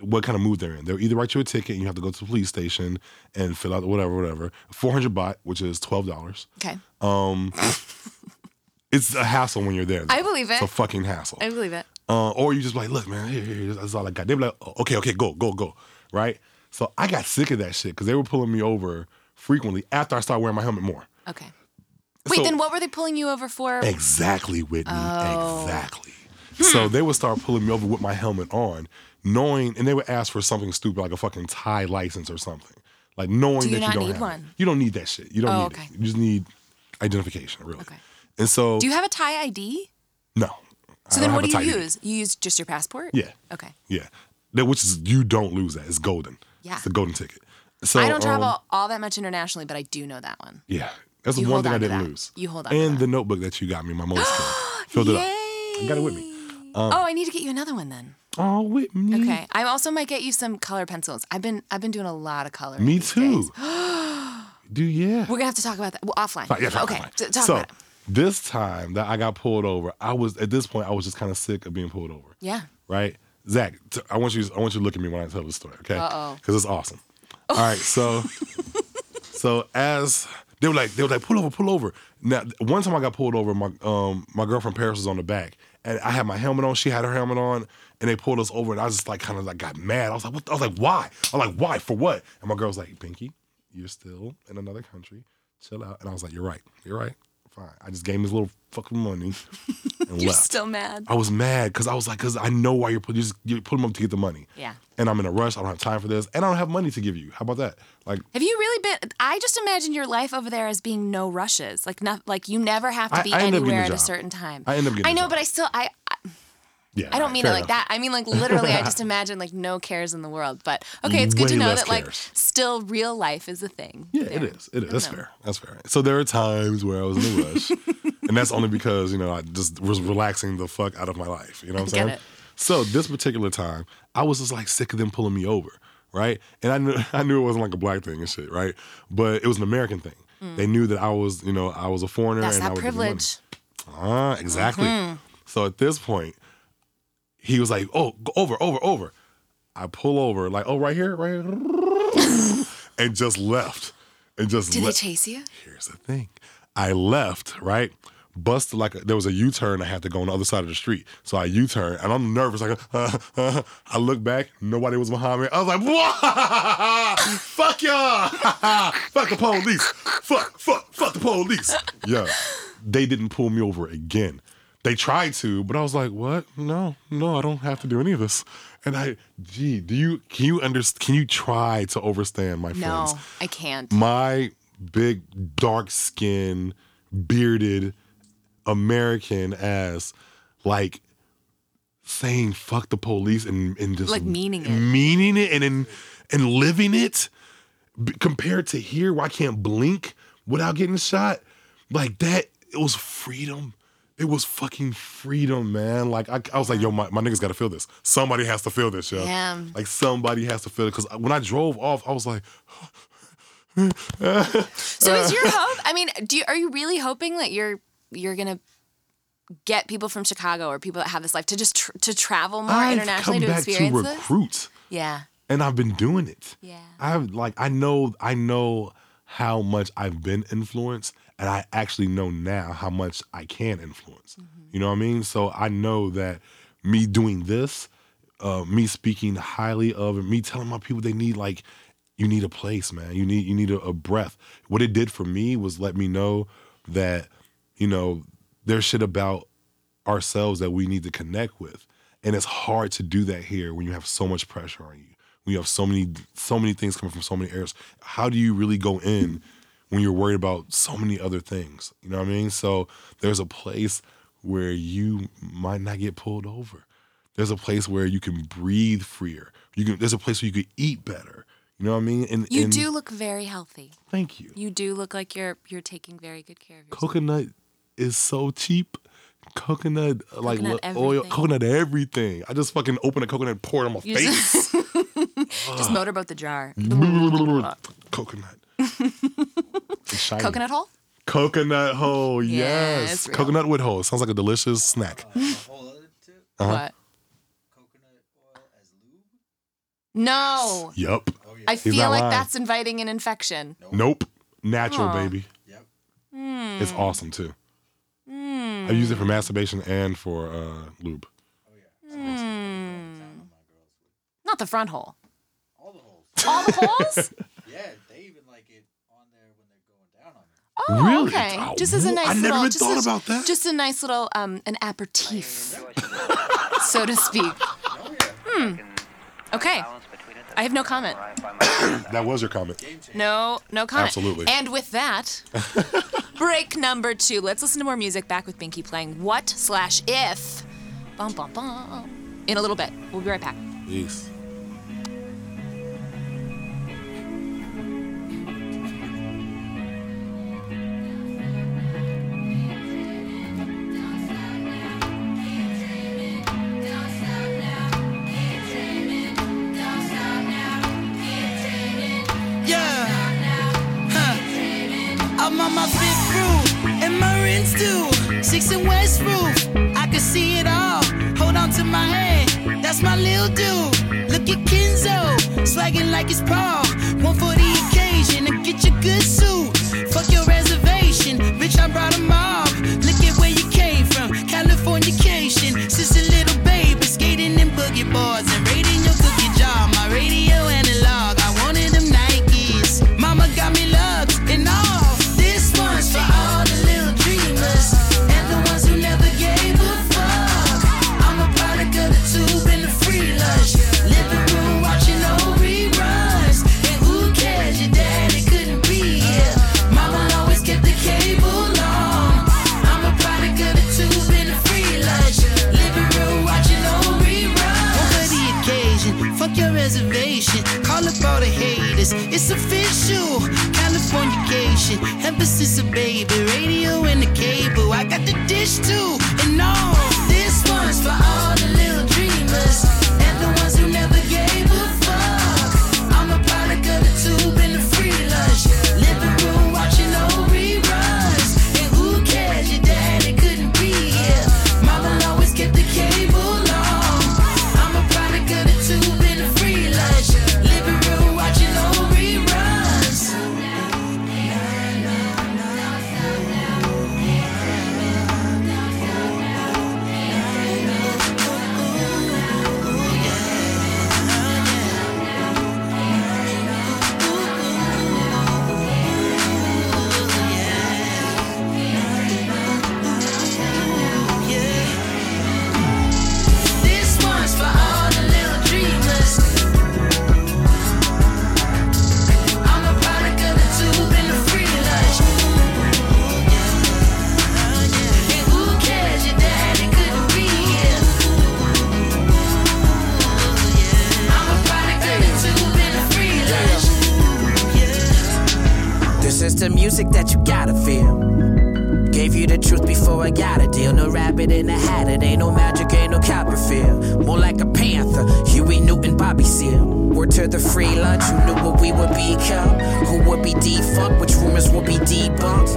B: what kind of mood they're in. They'll either write you a ticket and you have to go to the police station and fill out whatever, whatever. Four hundred baht, which is twelve dollars.
A: Okay.
B: Um, it's a hassle when you're there. though.
A: I believe it.
B: It's a fucking hassle.
A: I believe it.
B: Uh, or you just be like, look, man, here, here, that's all I got. They be like, oh, okay, okay, go, go, go, right? So I got sick of that shit because they were pulling me over frequently after I started wearing my helmet more.
A: Okay. Wait,
B: So-
A: then what were they pulling you over for?
B: Exactly, Whitney.
A: Oh.
B: Exactly. So they would start pulling me over with my helmet on, knowing, and they would ask for something stupid like a fucking Thai license or something, like knowing
A: Do you
B: that you don't
A: need
B: have
A: one?
B: It. You don't need that shit. You don't
A: Oh,
B: need
A: okay.
B: it. You just need identification, really.
A: Okay.
B: And so,
A: Do you have a Thai ID?
B: no.
A: So then what do you
B: a ID.
A: use? You use just your passport?
B: Yeah.
A: Okay.
B: Yeah, that which is you don't lose that. It's golden.
A: Yeah.
B: it's the golden ticket. So
A: I don't travel
B: um,
A: all that much internationally, but I do know that one.
B: yeah, that's the
A: You
B: one
A: hold
B: thing I
A: on to
B: didn't
A: that.
B: lose.
A: You hold on to
B: And
A: that.
B: the notebook that you got me, my Moleskine, filled it up.
A: Yay!
B: I got it with me.
A: oh, I need to get you another one then.
B: Oh, with me.
A: Okay. I also might get you some color pencils. I've been I've been doing a lot of coloring.
B: Me
A: these
B: too.
A: days.
B: do yeah.
A: We're gonna have to talk about that well, offline.
B: Fine, yeah, fine,
A: okay,
B: fine,
A: t-
B: fine.
A: talk
B: so
A: about it.
B: This time that I got pulled over, I was at this point I was just kind of sick of being pulled over.
A: Yeah.
B: Right, Zach. T- I want you. I want you to look at me when I tell the story. Okay.
A: Uh-oh.
B: Because it's awesome. All right. So, so as they were like, they were like, pull over, pull over. Now, one time I got pulled over, my um my girlfriend Paris was on the back, and I had my helmet on. She had her helmet on, and they pulled us over, and I was just like kind of like got mad. I was like, what? I was like, why? I was like, why? For what? And my girl was like, Pinky, you're still in another country. Chill out. And I was like, you're right. You're right. Fine. I just gave him his little fucking money and
A: You're
B: left.
A: still mad.
B: I was mad because I was like, because I know why you're put you just you put them up to get the money.
A: Yeah.
B: And I'm in a rush. I don't have time for this, and I don't have money to give you. How about that? Like,
A: Have you really been? I just imagine your life over there as being no rushes, like not like you never have to be
B: I end up getting
A: anywhere at a
B: job.
A: certain time.
B: I end up getting
A: I
B: the
A: know,
B: job.
A: but I still I I,
B: yeah,
A: I don't mean it like
B: enough.
A: that. I mean like literally. I just imagine like no cares in the world. But okay, it's good to know that like
B: cares.
A: still real life is a thing.
B: Yeah,
A: there.
B: it is. It is. That's
A: know.
B: fair. That's fair. So there are times where I was in a rush, and that's only because you know I just was relaxing the fuck out of my life. You know what I'm saying? So this particular time, I was just like sick of them pulling me over, right? And I knew I knew it wasn't like a black thing and shit, right? But it was an American thing. They knew that I was, you know, I was a foreigner
A: Mm. That's
B: and I
A: that
B: would give
A: privilege.
B: Ah, exactly.
A: Mm-hmm.
B: So at this point, he was like, "Oh, go over, over, over." I pull over, like, "Oh, right here, right here," and just left, and just.
A: Did they chase you?
B: Here's the thing, I left right. Busted like a, there was a U turn. I had to go on the other side of the street, so I U turn, and I'm nervous. Like, uh, uh, I look back, nobody was behind me. I was like, "What? Fuck y'all! fuck the police! Fuck, fuck, fuck the police!" Yeah, they didn't pull me over again. They tried to, but I was like, "What? No, no, I don't have to do any of this." And I, gee, do you can you understand? Can you try to overstand my friends? No.
A: I can't.
B: my big dark skin, bearded american ass like saying fuck the police and, and just
A: Like meaning it.
B: meaning it and and, and living it compared to here where i can't blink without getting shot like that it was freedom it was fucking freedom, man. Like I, I was like, yo, my, my niggas gotta feel this. Somebody has to feel this, yo.
A: Yeah.
B: Like somebody has to feel it. Cause when I drove off, I was like,
A: So is your hope? I mean, do you, are you really hoping that you're you're gonna get people from Chicago or people that have this life to just tr- to travel more
B: I've
A: internationally
B: come
A: to
B: back to
A: experience this?
B: recruit,
A: Yeah.
B: and I've been doing it.
A: Yeah.
B: I've like I know I know how much I've been influenced, and I actually know now how much I can influence. You know what I mean? So I know that me doing this, uh, me speaking highly of, and me telling my people they need like, you need a place, man. You need you need a, a breath. What it did for me was let me know that, you know, there's shit about ourselves that we need to connect with. And it's hard to do that here when you have so much pressure on you. When you have so many so many things coming from so many areas. How do you really go in when you're worried about so many other things? You know what I mean? So there's a place where you might not get pulled over. There's a place where you can breathe freer. You can there's a place where you could eat better. You know what I mean? And
A: You
B: and
A: do look very healthy.
B: thank you.
A: You do look like you're you're taking very good care of yourself.
B: coconut is so cheap. Coconut, like
A: Coconut
B: oil, coconut everything. I just fucking open a coconut, pour it on my
A: You
B: face.
A: Just motorboat the jar.
B: coconut. It's shiny.
A: Coconut hole?
B: Coconut hole,
A: Yeah,
B: yes.
A: it's
B: coconut wood hole. Sounds like a delicious snack.
C: Uh, a whole other tip:
B: Uh-huh.
A: What?
C: coconut oil as lube.
A: No.
B: Yup.
C: Oh yeah.
A: I
B: He's
A: feel like
B: lying.
A: that's inviting an infection.
B: Nope. Natural,
A: Aw.
B: baby.
C: Yep.
A: Hmm.
B: It's awesome too. I use it for masturbation and for uh, lube.
C: Oh yeah. Sometimes I go uptown with my girls with
A: Not the front hole.
C: all the holes.
A: All the holes?
C: yeah, they even like it on there when they're going down on me.
A: Oh,
B: Really?
A: okay.
B: Oh,
A: just as a nice
B: I never
A: little,
B: even thought
A: as-
B: about that.
A: Just a nice little um an aperitif, so to speak.
C: Yeah.
A: Okay. I have no comment.
B: That was your comment.
A: No, no comment.
B: Absolutely.
A: And with that, break number two. Let's listen to more music. Back with Binky playing What slash If. Bum bum bum. In a little bit. We'll be right back.
B: Peace.
E: I'm on my fifth roof, and my rent's due. Six and West roof, I can see it all. Hold on to my hand, that's my little dude. Look at Kenzo, swagging like it's Paul. One for the occasion, and get your good suit. Haters. It's official. Californication. Emphasis of baby. Radio and the cable. I got the dish too.
D: That you gotta feel. Gave you the truth before I got a deal. No rabbit in a hat, it ain't no magic, ain't no Copperfield. More like a panther, Huey Newton, Bobby Seale. Word to the free lunch, you knew what we would become. Who would be defunct, which rumors would be debunked.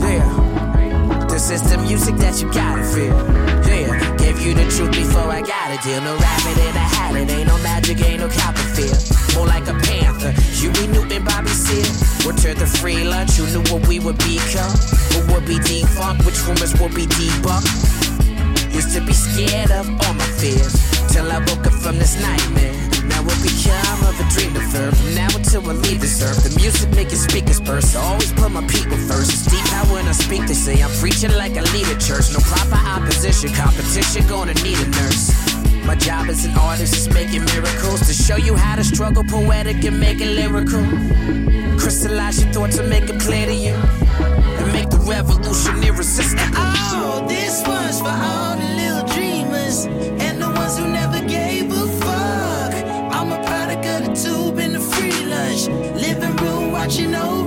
D: Yeah, this is the music that you gotta feel. Yeah, gave you the truth before I got a deal. No rabbit in a hat, it ain't no magic, ain't no Copperfield. More like a panther, Uh, Huey Newton, Bobby Seale. Word to the free lunch, you knew what we would become. Who would be defunct, which rumors would be debunked. Used to be scared of all my fears Till I woke up from this nightmare. Now it become of a dream deferred From now until I leave this earth The music making speakers burst. I always put my people first. It's deep how when I speak they say I'm preaching like I lead a church. No proper opposition Competition gonna need a nurse my job as an artist is making miracles to show you how to struggle poetic and make it lyrical. Crystallize your thoughts and make it clear to you. And make the revolution irresistible.
E: Oh, this one's for all the little dreamers and the ones who never gave a fuck. I'm a product of the tube and the free lunch. Living room watching old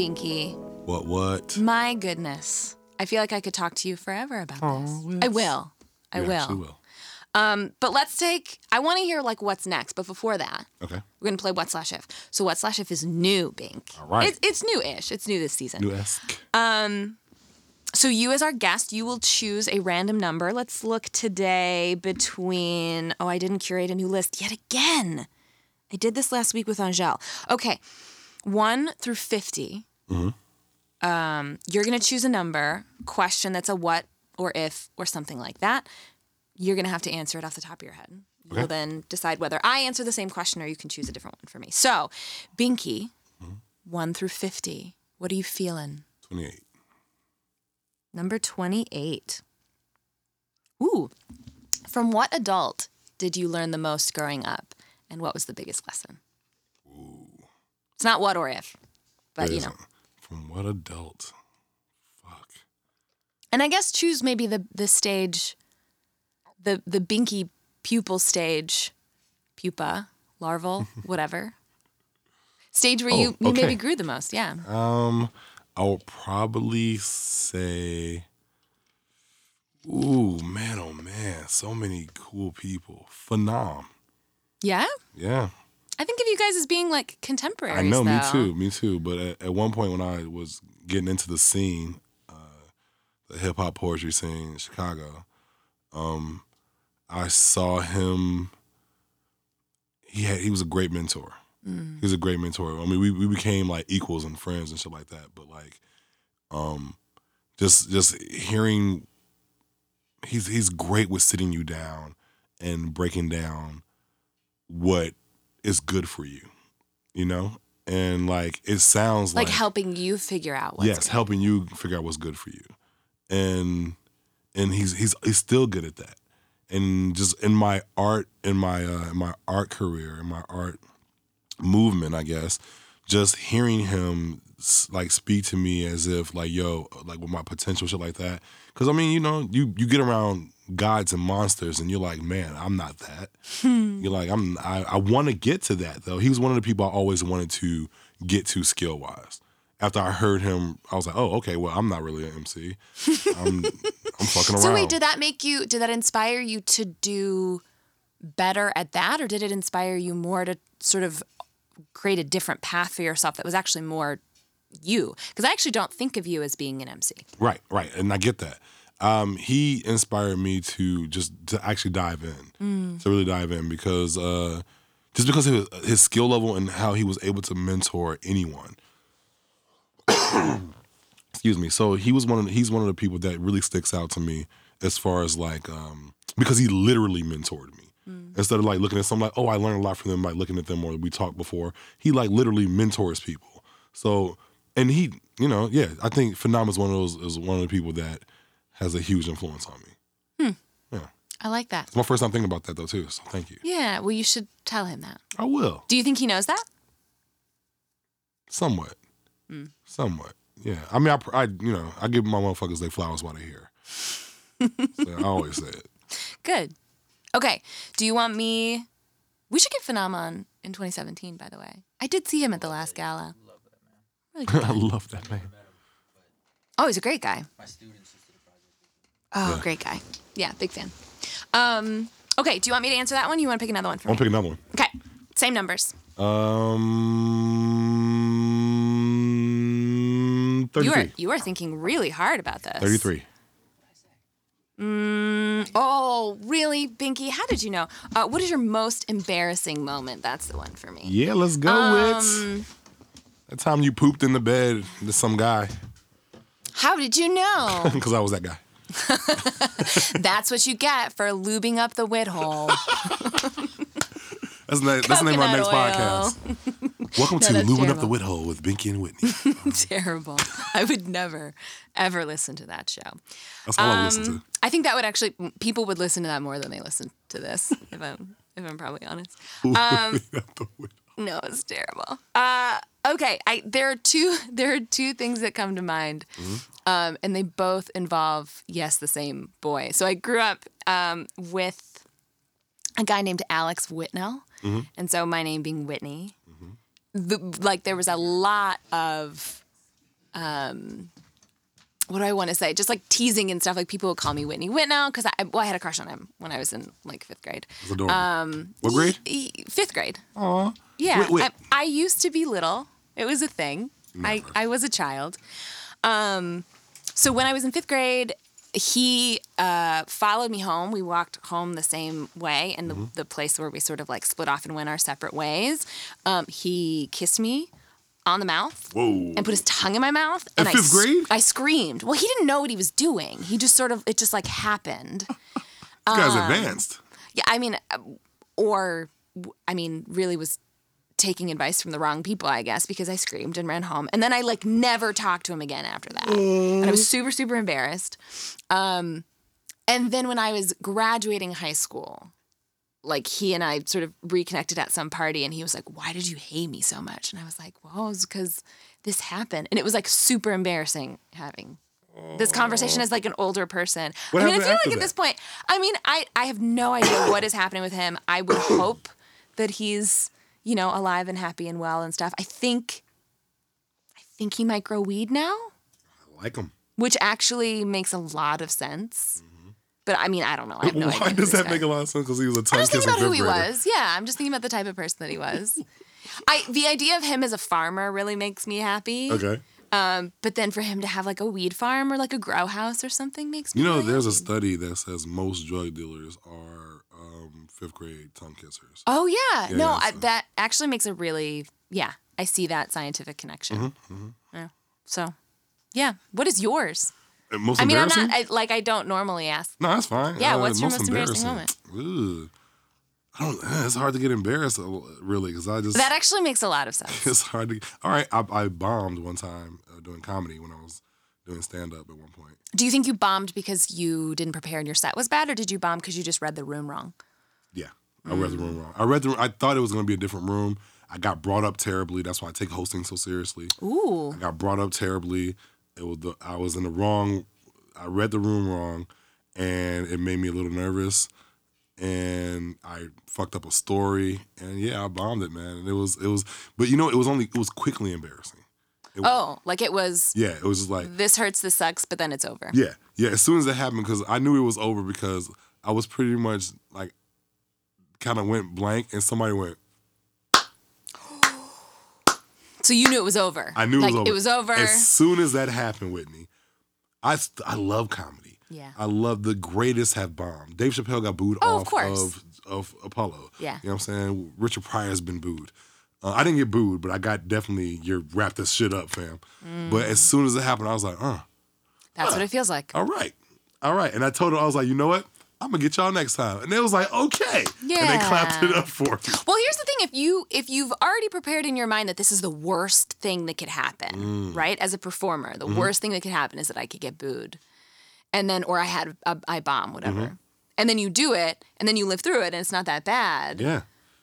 A: Binky.
B: What? What?
A: My goodness. I feel like I could talk to you forever about this. I will. I
B: You
A: will.
B: actually will.
A: Um, but let's take. I want to hear like what's next. But before that,
B: Okay.
A: we're gonna play what slash if. So what slash if is new, Bink.
B: All right.
A: It's, it's new-ish. It's new this season.
B: New esque.
A: So you as our guest, you will choose a random number. Let's look today between. Oh, I didn't curate a new list yet again. I did this last week with Angel. Okay, one through 50 Um, you're gonna choose a number question that's a what or if or something like that. You're gonna have to answer it off the top of your head. You'll then decide whether I answer the same question or you can choose a different one for me. So, Binky, one through fifty. What are you feeling?
B: Twenty-eight.
A: Number 28. Ooh, From what adult did you learn the most growing up, and what was the biggest lesson? Ooh. It's not what or if, but you know.
B: From what adult? Fuck.
A: And I guess choose maybe the the stage, the the binky pupil stage, pupa, larval, whatever. Stage where you,
B: Oh,
A: you maybe
B: okay.
A: grew the most, yeah.
B: Um, I would probably say, ooh, man, oh man, so many cool people. Phenom.
A: Yeah?
B: Yeah.
A: I think of you guys as being like contemporaries.
B: I know, me too, me too. But at, at one point when I was getting into the scene, uh, the hip hop poetry scene in Chicago, um, I saw him. He had he was a great mentor.
A: Mm.
B: He was a great mentor. I mean, we we became like equals and friends and shit like that. But like, um, just just hearing, he's he's great with sitting you down and breaking down what is good for you, you know, and like it sounds
A: Like
B: like,
A: helping you figure out what's
B: yes, helping you figure out what's good for you, and and he's he's he's still good at that. And just in my art, in my uh, in my art career, in my art movement, I guess, just hearing him like speak to me as if like yo, like with my potential shit like that. Because I mean, you know, you you get around gods and monsters, and you're like, man, I'm not that. Hmm. You're like, I'm I, I want to get to that though. He was one of the people I always wanted to get to skill wise. After I heard him, I was like, oh, okay, well, I'm not really an MC. I'm I'm fucking around.
A: So wait, did that make you did that inspire you to do better at that or did it inspire you more to sort of create a different path for yourself that was actually more you? Because I actually don't think of you as being an MC.
B: Right, right, and I get that. Um, he inspired me to just to actually dive in, to really dive in because uh, just because of his, his skill level and how he was able to mentor anyone. Excuse me. So he was one of the, he's one of the people that really sticks out to me as far as like um, because he literally mentored me. Instead of like looking at some like, oh, I learned a lot from them by looking at them or we talked before. He like literally mentors people. So and he, you know, yeah, I think Phenom is one of those is one of the people that has a huge influence on me. Hmm. Yeah.
A: I like that.
B: It's my first time thinking about that though too. So thank you.
A: Yeah, well you should tell him that.
B: I will
A: Do you think he knows that?
B: somewhat, somewhat. Yeah, I mean, I, I, you know, I give my motherfuckers their flowers while they're here. so I always say it.
A: Good. Okay. Do you want me we should get Phenom on in 2017, by the way. I did see him at the last gala. Really good
B: I love that man.
A: Oh, he's a great guy.
C: My students used to the project.
A: Oh,
B: Yeah.
A: great guy. Yeah, big fan. Um, okay, do you want me to answer that one? You want to pick another one for
B: I'm
A: me?
B: gonna pick another one.
A: Okay, same numbers.
B: Um,
A: You are
B: thirty-three.
A: you are thinking really hard about this.
B: Thirty-three.
A: Mm, Oh, really, Binky? How did you know? Uh, what is your most embarrassing moment? That's the one for me.
B: Yeah, let's go,
A: Um,
B: Wits. That time you pooped in the bed to some guy
A: How did you know?
B: because I was that guy.
A: That's what you get for lubing up the wit hole.
B: That's the, that's the name of our next
A: oil.
B: podcast. Welcome
A: No,
B: to Lubing Up the Wit Hole with Binky and Whitney.
A: Terrible. I would never, ever listen to that show.
B: That's all I listen to.
A: Um, I think that would actually people would listen to that more than they listen to this. If I'm if I'm probably honest. Um, no, it's terrible. Uh, okay, I there are two there are two things that come to mind, um, and they both involve yes the same boy. So I grew up um, with a guy named Alex Whitnell, and so my name being Whitney. The, like there was a lot of um, what do I want to say? Just like teasing and stuff. Like people would call me Whitney Whitnell because I well I had a crush on him when I was in like fifth grade.
B: Um, what grade?
A: E- fifth grade.
B: Aw.
A: Yeah,
B: Wait, wait.
A: I, I used to be little. It was a thing. I, I was a child. Um, so when I was in fifth grade, he uh, followed me home. We walked home the same way, and the,
B: Mm-hmm.
A: the place where we sort of like split off and went our separate ways. Um, he kissed me on the mouth
B: Whoa.
A: and put his tongue in my mouth. And I
B: fifth
A: s-
B: grade?
A: I screamed. Well, he didn't know what he was doing. He just sort of it just like happened.
B: This guy's
A: um,
B: advanced.
A: Yeah, I mean, or I mean, really was taking advice from the wrong people, I guess, because I screamed and ran home, and then I like never talked to him again after that, and I was super super embarrassed. Um, And then when I was graduating high school, like he and I sort of reconnected at some party and he was like, Why did you hate me so much? And I was like, Well, it's because this happened. And it was like super embarrassing having this conversation as like an older person.
B: What
A: I mean, I feel like at this point, I mean, I, I have no idea what is happening with him. I would hope that he's, you know, alive and happy and well and stuff. I think I think he might grow weed now
B: I like him.
A: which actually makes a lot of sense. But I mean, I don't know. I have no
B: Why does that
A: guy-
B: make a lot of sense? Because he was a
A: I'm just thinking about who he was. Yeah, I'm just thinking about the type of person that he was. I the idea of him as a farmer really makes me happy.
B: Okay.
A: Um, but then for him to have like a weed farm or like a grow house or something makes me.
B: You know,
A: really
B: there's a study that says most drug dealers are fifth grade tongue kissers.
A: Oh yeah,
B: Yeah,
A: no,
B: yeah,
A: I,
B: so-
A: that actually makes a really yeah. I see that scientific connection.
B: Mm-hmm,
A: Yeah. So, yeah. What is yours?
B: And most
A: I mean, I'm not I, like I don't normally ask.
B: No, that's fine.
A: Yeah,
B: Uh,
A: what's your most embarrassing moment?
B: Ugh. I don't. eh, It's hard to get embarrassed, uh, really, because I just.
A: That actually makes a lot of sense.
B: it's hard to. All right, I, I bombed one time uh, doing comedy when I was doing stand up at one point.
A: Do you think you bombed because you didn't prepare and your set was bad, or did you bomb because you just read the room wrong?
B: Yeah, I read the mm. room wrong. I read the. I thought it was going to be a different room. I got brought up terribly. That's why I take hosting so seriously.
A: Ooh.
B: I got brought up terribly. It was the, I was in the wrong. I read the room wrong, and it made me a little nervous. And I fucked up a story, and yeah, I bombed it, man. And it was it was, but you know, it was only it was quickly embarrassing. It,
A: Oh, like it was
B: yeah, it was just like
A: this hurts, this sucks, but then it's over.
B: yeah, yeah. As soon as it happened, because I knew it was over, because I was pretty much like, kind of went blank, and somebody went.
A: So you knew it was over.
B: I knew
A: like,
B: it was over.
A: It was over.
B: As soon as that happened, Whitney, I I love comedy.
A: Yeah.
B: I love the greatest have bombed. Dave Chappelle got booed
A: Oh,
B: off
A: course.
B: of, of Apollo.
A: Yeah.
B: You know what I'm saying? Richard Pryor's been booed. Uh, I didn't get booed, but I got definitely, you're wrap this shit up, fam. But
A: Mm.
B: as soon as it happened, I was like, uh,
A: That's what it feels like.
B: all right. All right. And I told her, I was like, you know what? I'm gonna get y'all next time. And they was like, okay. And they clapped it up for me.
A: Well, here's the thing: if you if you've already prepared in your mind that this is the worst thing that could happen,
B: Mm.
A: right? As a performer, the
B: Mm-hmm.
A: worst thing that could happen is that I could get booed, and then or I had a, I bomb whatever,
B: Mm-hmm.
A: and then you do it, and then you live through it, and it's not that bad.
B: Yeah.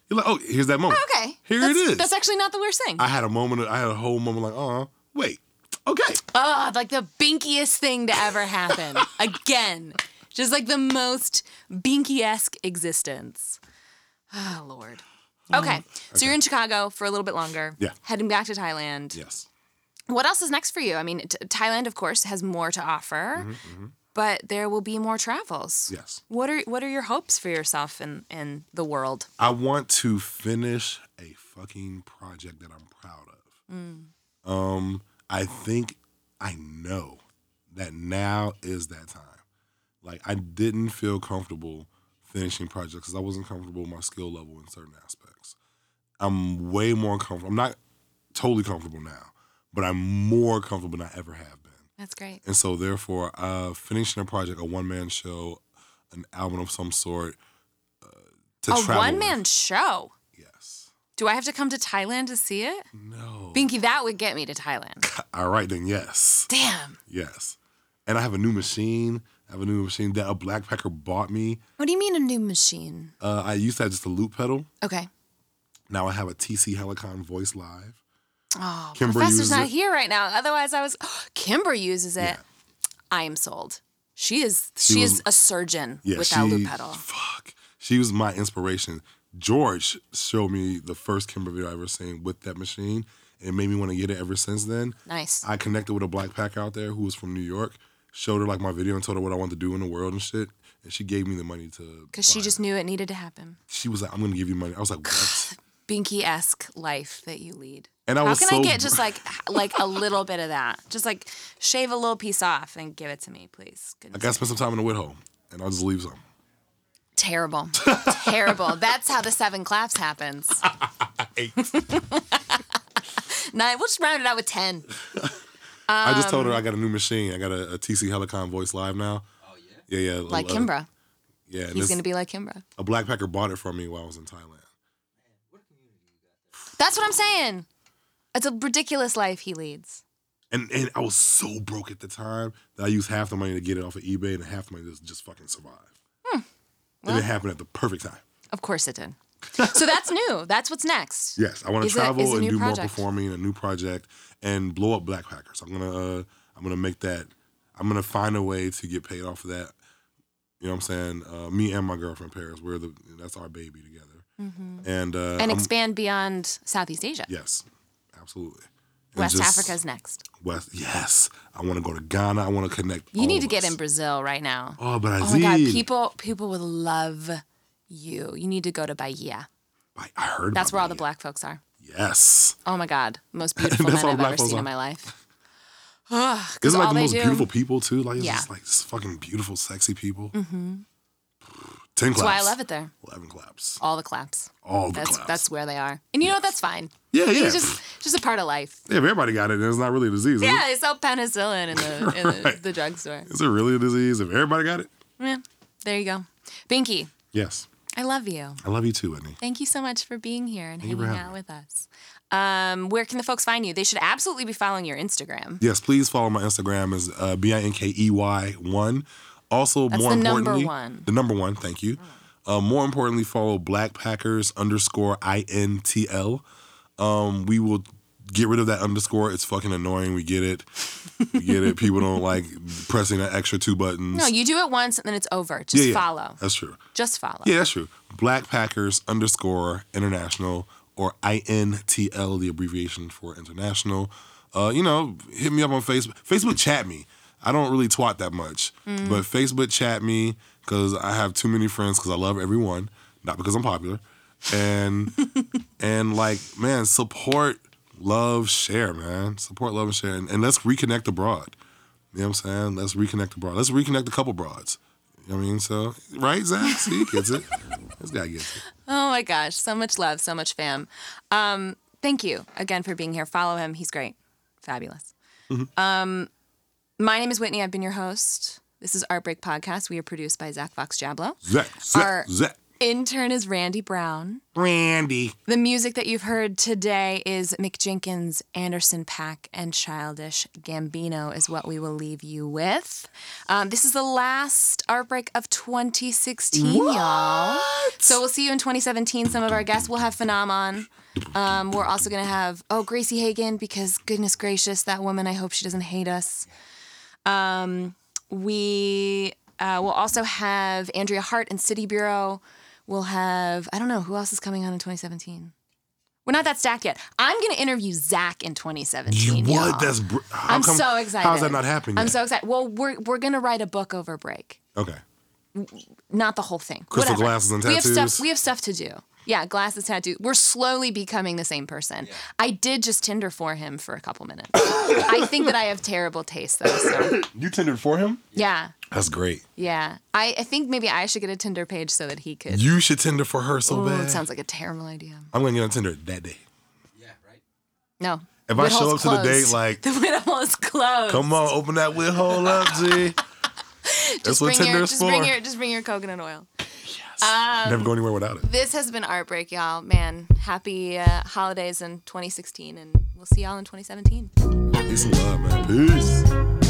B: You're like, oh, here's that moment.
A: Okay,
B: Here
A: that's,
B: it is.
A: That's actually not the worst thing.
B: I had a moment, I had a whole moment like, oh, wait. Okay.
A: Oh, like the binkiest thing to ever happen. Again. Just like the most binky esque existence. Oh, Lord. Okay. So you're in Chicago for a little bit longer.
B: Yeah.
A: Heading back to Thailand.
B: Yes.
A: What else is next for you? I mean, t- Thailand, of course, has more to offer, but there will be more travels.
B: Mm-hmm, Yes.
A: What are What are your hopes for yourself in in the world?
B: I want to finish a fucking project that I'm proud of. Um, I think I know that now is that time. Like I didn't feel comfortable finishing projects because I wasn't comfortable with my skill level in certain aspects. I'm way more comfortable. I'm not totally comfortable now, but I'm more comfortable than I ever have been.
A: That's great.
B: And so, therefore, uh, finishing a project, a one man show, an album of some sort, uh, to
A: A one man show.
B: Yes.
A: Do I have to come to Thailand to see it?
B: No.
A: Binky, that would get me to Thailand.
B: All right, then, yes.
A: Damn.
B: Yes. And I have a new machine. I have a new machine that a Blackpacker bought me.
A: What do you mean a new machine?
B: Uh, I used to have just a loop pedal.
A: Okay.
B: Now I have a TC Helicon Voice Live.
A: Oh,
B: Kimber
A: Professor's not
B: it.
A: here right now. Otherwise, I was. Kimbra uses it.
B: Yeah.
A: I am sold. She is.
B: She
A: She,
B: was-
A: is a surgeon
B: Yeah,
A: with
B: she,
A: that loop pedal.
B: Fuck. She was my inspiration. George showed me the first Kimbra video I ever seen with that machine. It made me want to get it ever since then.
A: Nice.
B: I connected with a black pack out there who was from New York, showed her like my video and told her what I wanted to do in the world and shit. And she gave me the money to.
A: Because she just
B: it.
A: knew it needed to happen.
B: She was like, I'm to give you money. I was like, what?
A: Binky esque life that you lead.
B: And I was like,
A: How
B: was
A: can
B: so
A: I get just like like a little bit of that? Just like shave a little piece off and give it to me, please.
B: I got to spend some time in the wood and I'll just leave some.
A: Terrible. Terrible. That's how the seven claps happens.
B: Eight.
A: Nine. We'll just round it out with ten.
B: I just
A: Um,
B: told her I got a new machine. I got a, a TC Helicon Voice Live now.
C: Oh yeah.
B: Yeah, yeah.
A: Like
B: uh,
A: Kimbra.
B: Yeah, and
A: He's
B: this-
A: gonna be like Kimbra.
B: a black packer bought it from me while I was in Thailand.
A: That's what I'm saying. It's a ridiculous life he leads.
B: And and I was so broke at the time that I used half the money to get it off of eBay and half the money to just fucking survive. and it happened at the perfect time.
A: Of course it did. So that's new. That's what's next.
B: Yes, I want to travel
A: a
B: and do more performing, a new project, and blow up Black Packers. I'm gonna uh, I'm gonna make that. I'm gonna find a way to get paid off of that. You know what I'm saying? Uh, me and my girlfriend Paris, we're the that's our baby together. And uh,
A: Mm-hmm. And
B: I'm-
A: expand beyond Southeast Asia.
B: Yes, absolutely. And
A: West
B: just-
A: Africa's next.
B: West. Yes, I want to go to Ghana. I want to connect.
A: You need to get in Brazil right now.
B: Oh, but I
A: Oh my God, people people would love you. You need to go to Bahia.
B: I, I heard.
A: That's where all the black folks are.
B: Yes.
A: Oh my God, most beautiful men I've ever seen
B: are.
A: in my life. Ugh, 'cause
B: Isn't like
A: all
B: the most
A: do-
B: beautiful people too? Like it's
A: Yeah.
B: just like fucking beautiful, sexy people. Mm-hmm. Ten
A: That's
B: claps.
A: why I love it there.
B: Eleven claps.
A: All the claps.
B: All the
A: That's
B: claps.
A: that's where they are. And you know what? That's fine.
B: yeah, yeah.
A: It's just just a part of life.
B: yeah, if everybody got it, then it's not really a disease. is it?
A: Yeah, they sell penicillin in the in the,
B: Right.
A: the drugstore.
B: Is it really a disease? If everybody got it?
A: Yeah, there you go. Binky,
B: Yes.
A: I love you.
B: I love you too, Whitney.
A: Thank you so much for being here and
B: Thank
A: hanging out
B: me.
A: with us. Um, where can the folks find you? They should absolutely be following your Instagram.
B: Yes, please follow my Instagram is uh, B I N K E Y one. Also,
A: That's
B: more
A: the number
B: importantly,
A: one.
B: the number one. Thank you. Uh, more importantly, follow Black Packers underscore I N T L. Um, we will get rid of that underscore. It's fucking annoying. We get it. We get it. People don't like pressing that extra two buttons.
A: No, you do it once and then it's over. Just
B: yeah, yeah.
A: follow.
B: That's true.
A: Just follow.
B: Yeah, that's true. Black Packers underscore international or INTL, the abbreviation for international. Uh, you know, hit me up on Facebook. Facebook chat me. I don't really twat that much,
A: Mm.
B: but Facebook chat me because I have too many friends because I love everyone, not because I'm popular. And and like, man, support, love, share, man. Support, love, and share. And, and let's reconnect abroad. You know what I'm saying? Let's reconnect abroad. Let's reconnect a couple broads. You know what I mean? So, right, Zach? See, he gets it. This guy gets it.
A: Oh my gosh, so much love, so much fam. Um, thank you again for being here. Follow him. He's great. Fabulous. Um, my name is Whitney. I've been your host. This is Art Break Podcast. We are produced by Zach Fox Jablo.
B: Zach, Zach,
A: Our-
B: Zach.
A: Intern is Randy Brown.
B: Randy.
A: The music that you've heard today is Mick Jenkins, Anderson .Paak, and Childish Gambino is what we will leave you with. Um, this is the last Art Break of 2016, y'all. So we'll see you in 2017. Some of our guests will have Phenom on. Um, we're also going to have, oh, Gracie Hagen, because goodness gracious, that woman, I hope she doesn't hate us. Um, we uh, will also have Andrea Hart and City Bureau. We'll have, I don't know, who else is coming on in 2017? We're not that stacked yet. I'm going to interview Zach in 2017.
B: You
A: y'all.
B: what? That's br-
A: I'm
B: come-
A: so excited.
B: How's that not happening?
A: I'm
B: yet?
A: so excited. Well, we're, we're going to write a book over break.
B: okay.
A: Not the whole thing.
B: Crystal
A: Whatever.
B: glasses and tattoos.
A: We have stuff. We have stuff to do. Yeah, glasses, tattoo. We're slowly becoming the same person. I did just Tinder for him for a couple minutes. I think that I have terrible taste though. So
B: You tendered for him?
A: yeah,
B: That's great.
A: yeah. I, I think maybe I should get a Tinder page so that he could.
B: You should Tinder for her so
A: Oh,
B: bad.
A: it sounds like a terrible idea.
B: I'm gonna get on Tinder that day.
C: Yeah, right?
A: No.
B: If I show
A: Whithole's
B: up to the date like,
A: the Whittle is closed.
B: come on, open that wheel hole up, G. That's
A: just
B: what
A: bring your,
B: Tinder's
A: just
B: for.
A: bring your just bring your coconut oil. Um,
B: Never go anywhere without it.
A: This has been Art Break, y'all. Man, happy uh, holidays in 2016, and we'll see y'all in 2017.
B: Peace and love, man. Peace.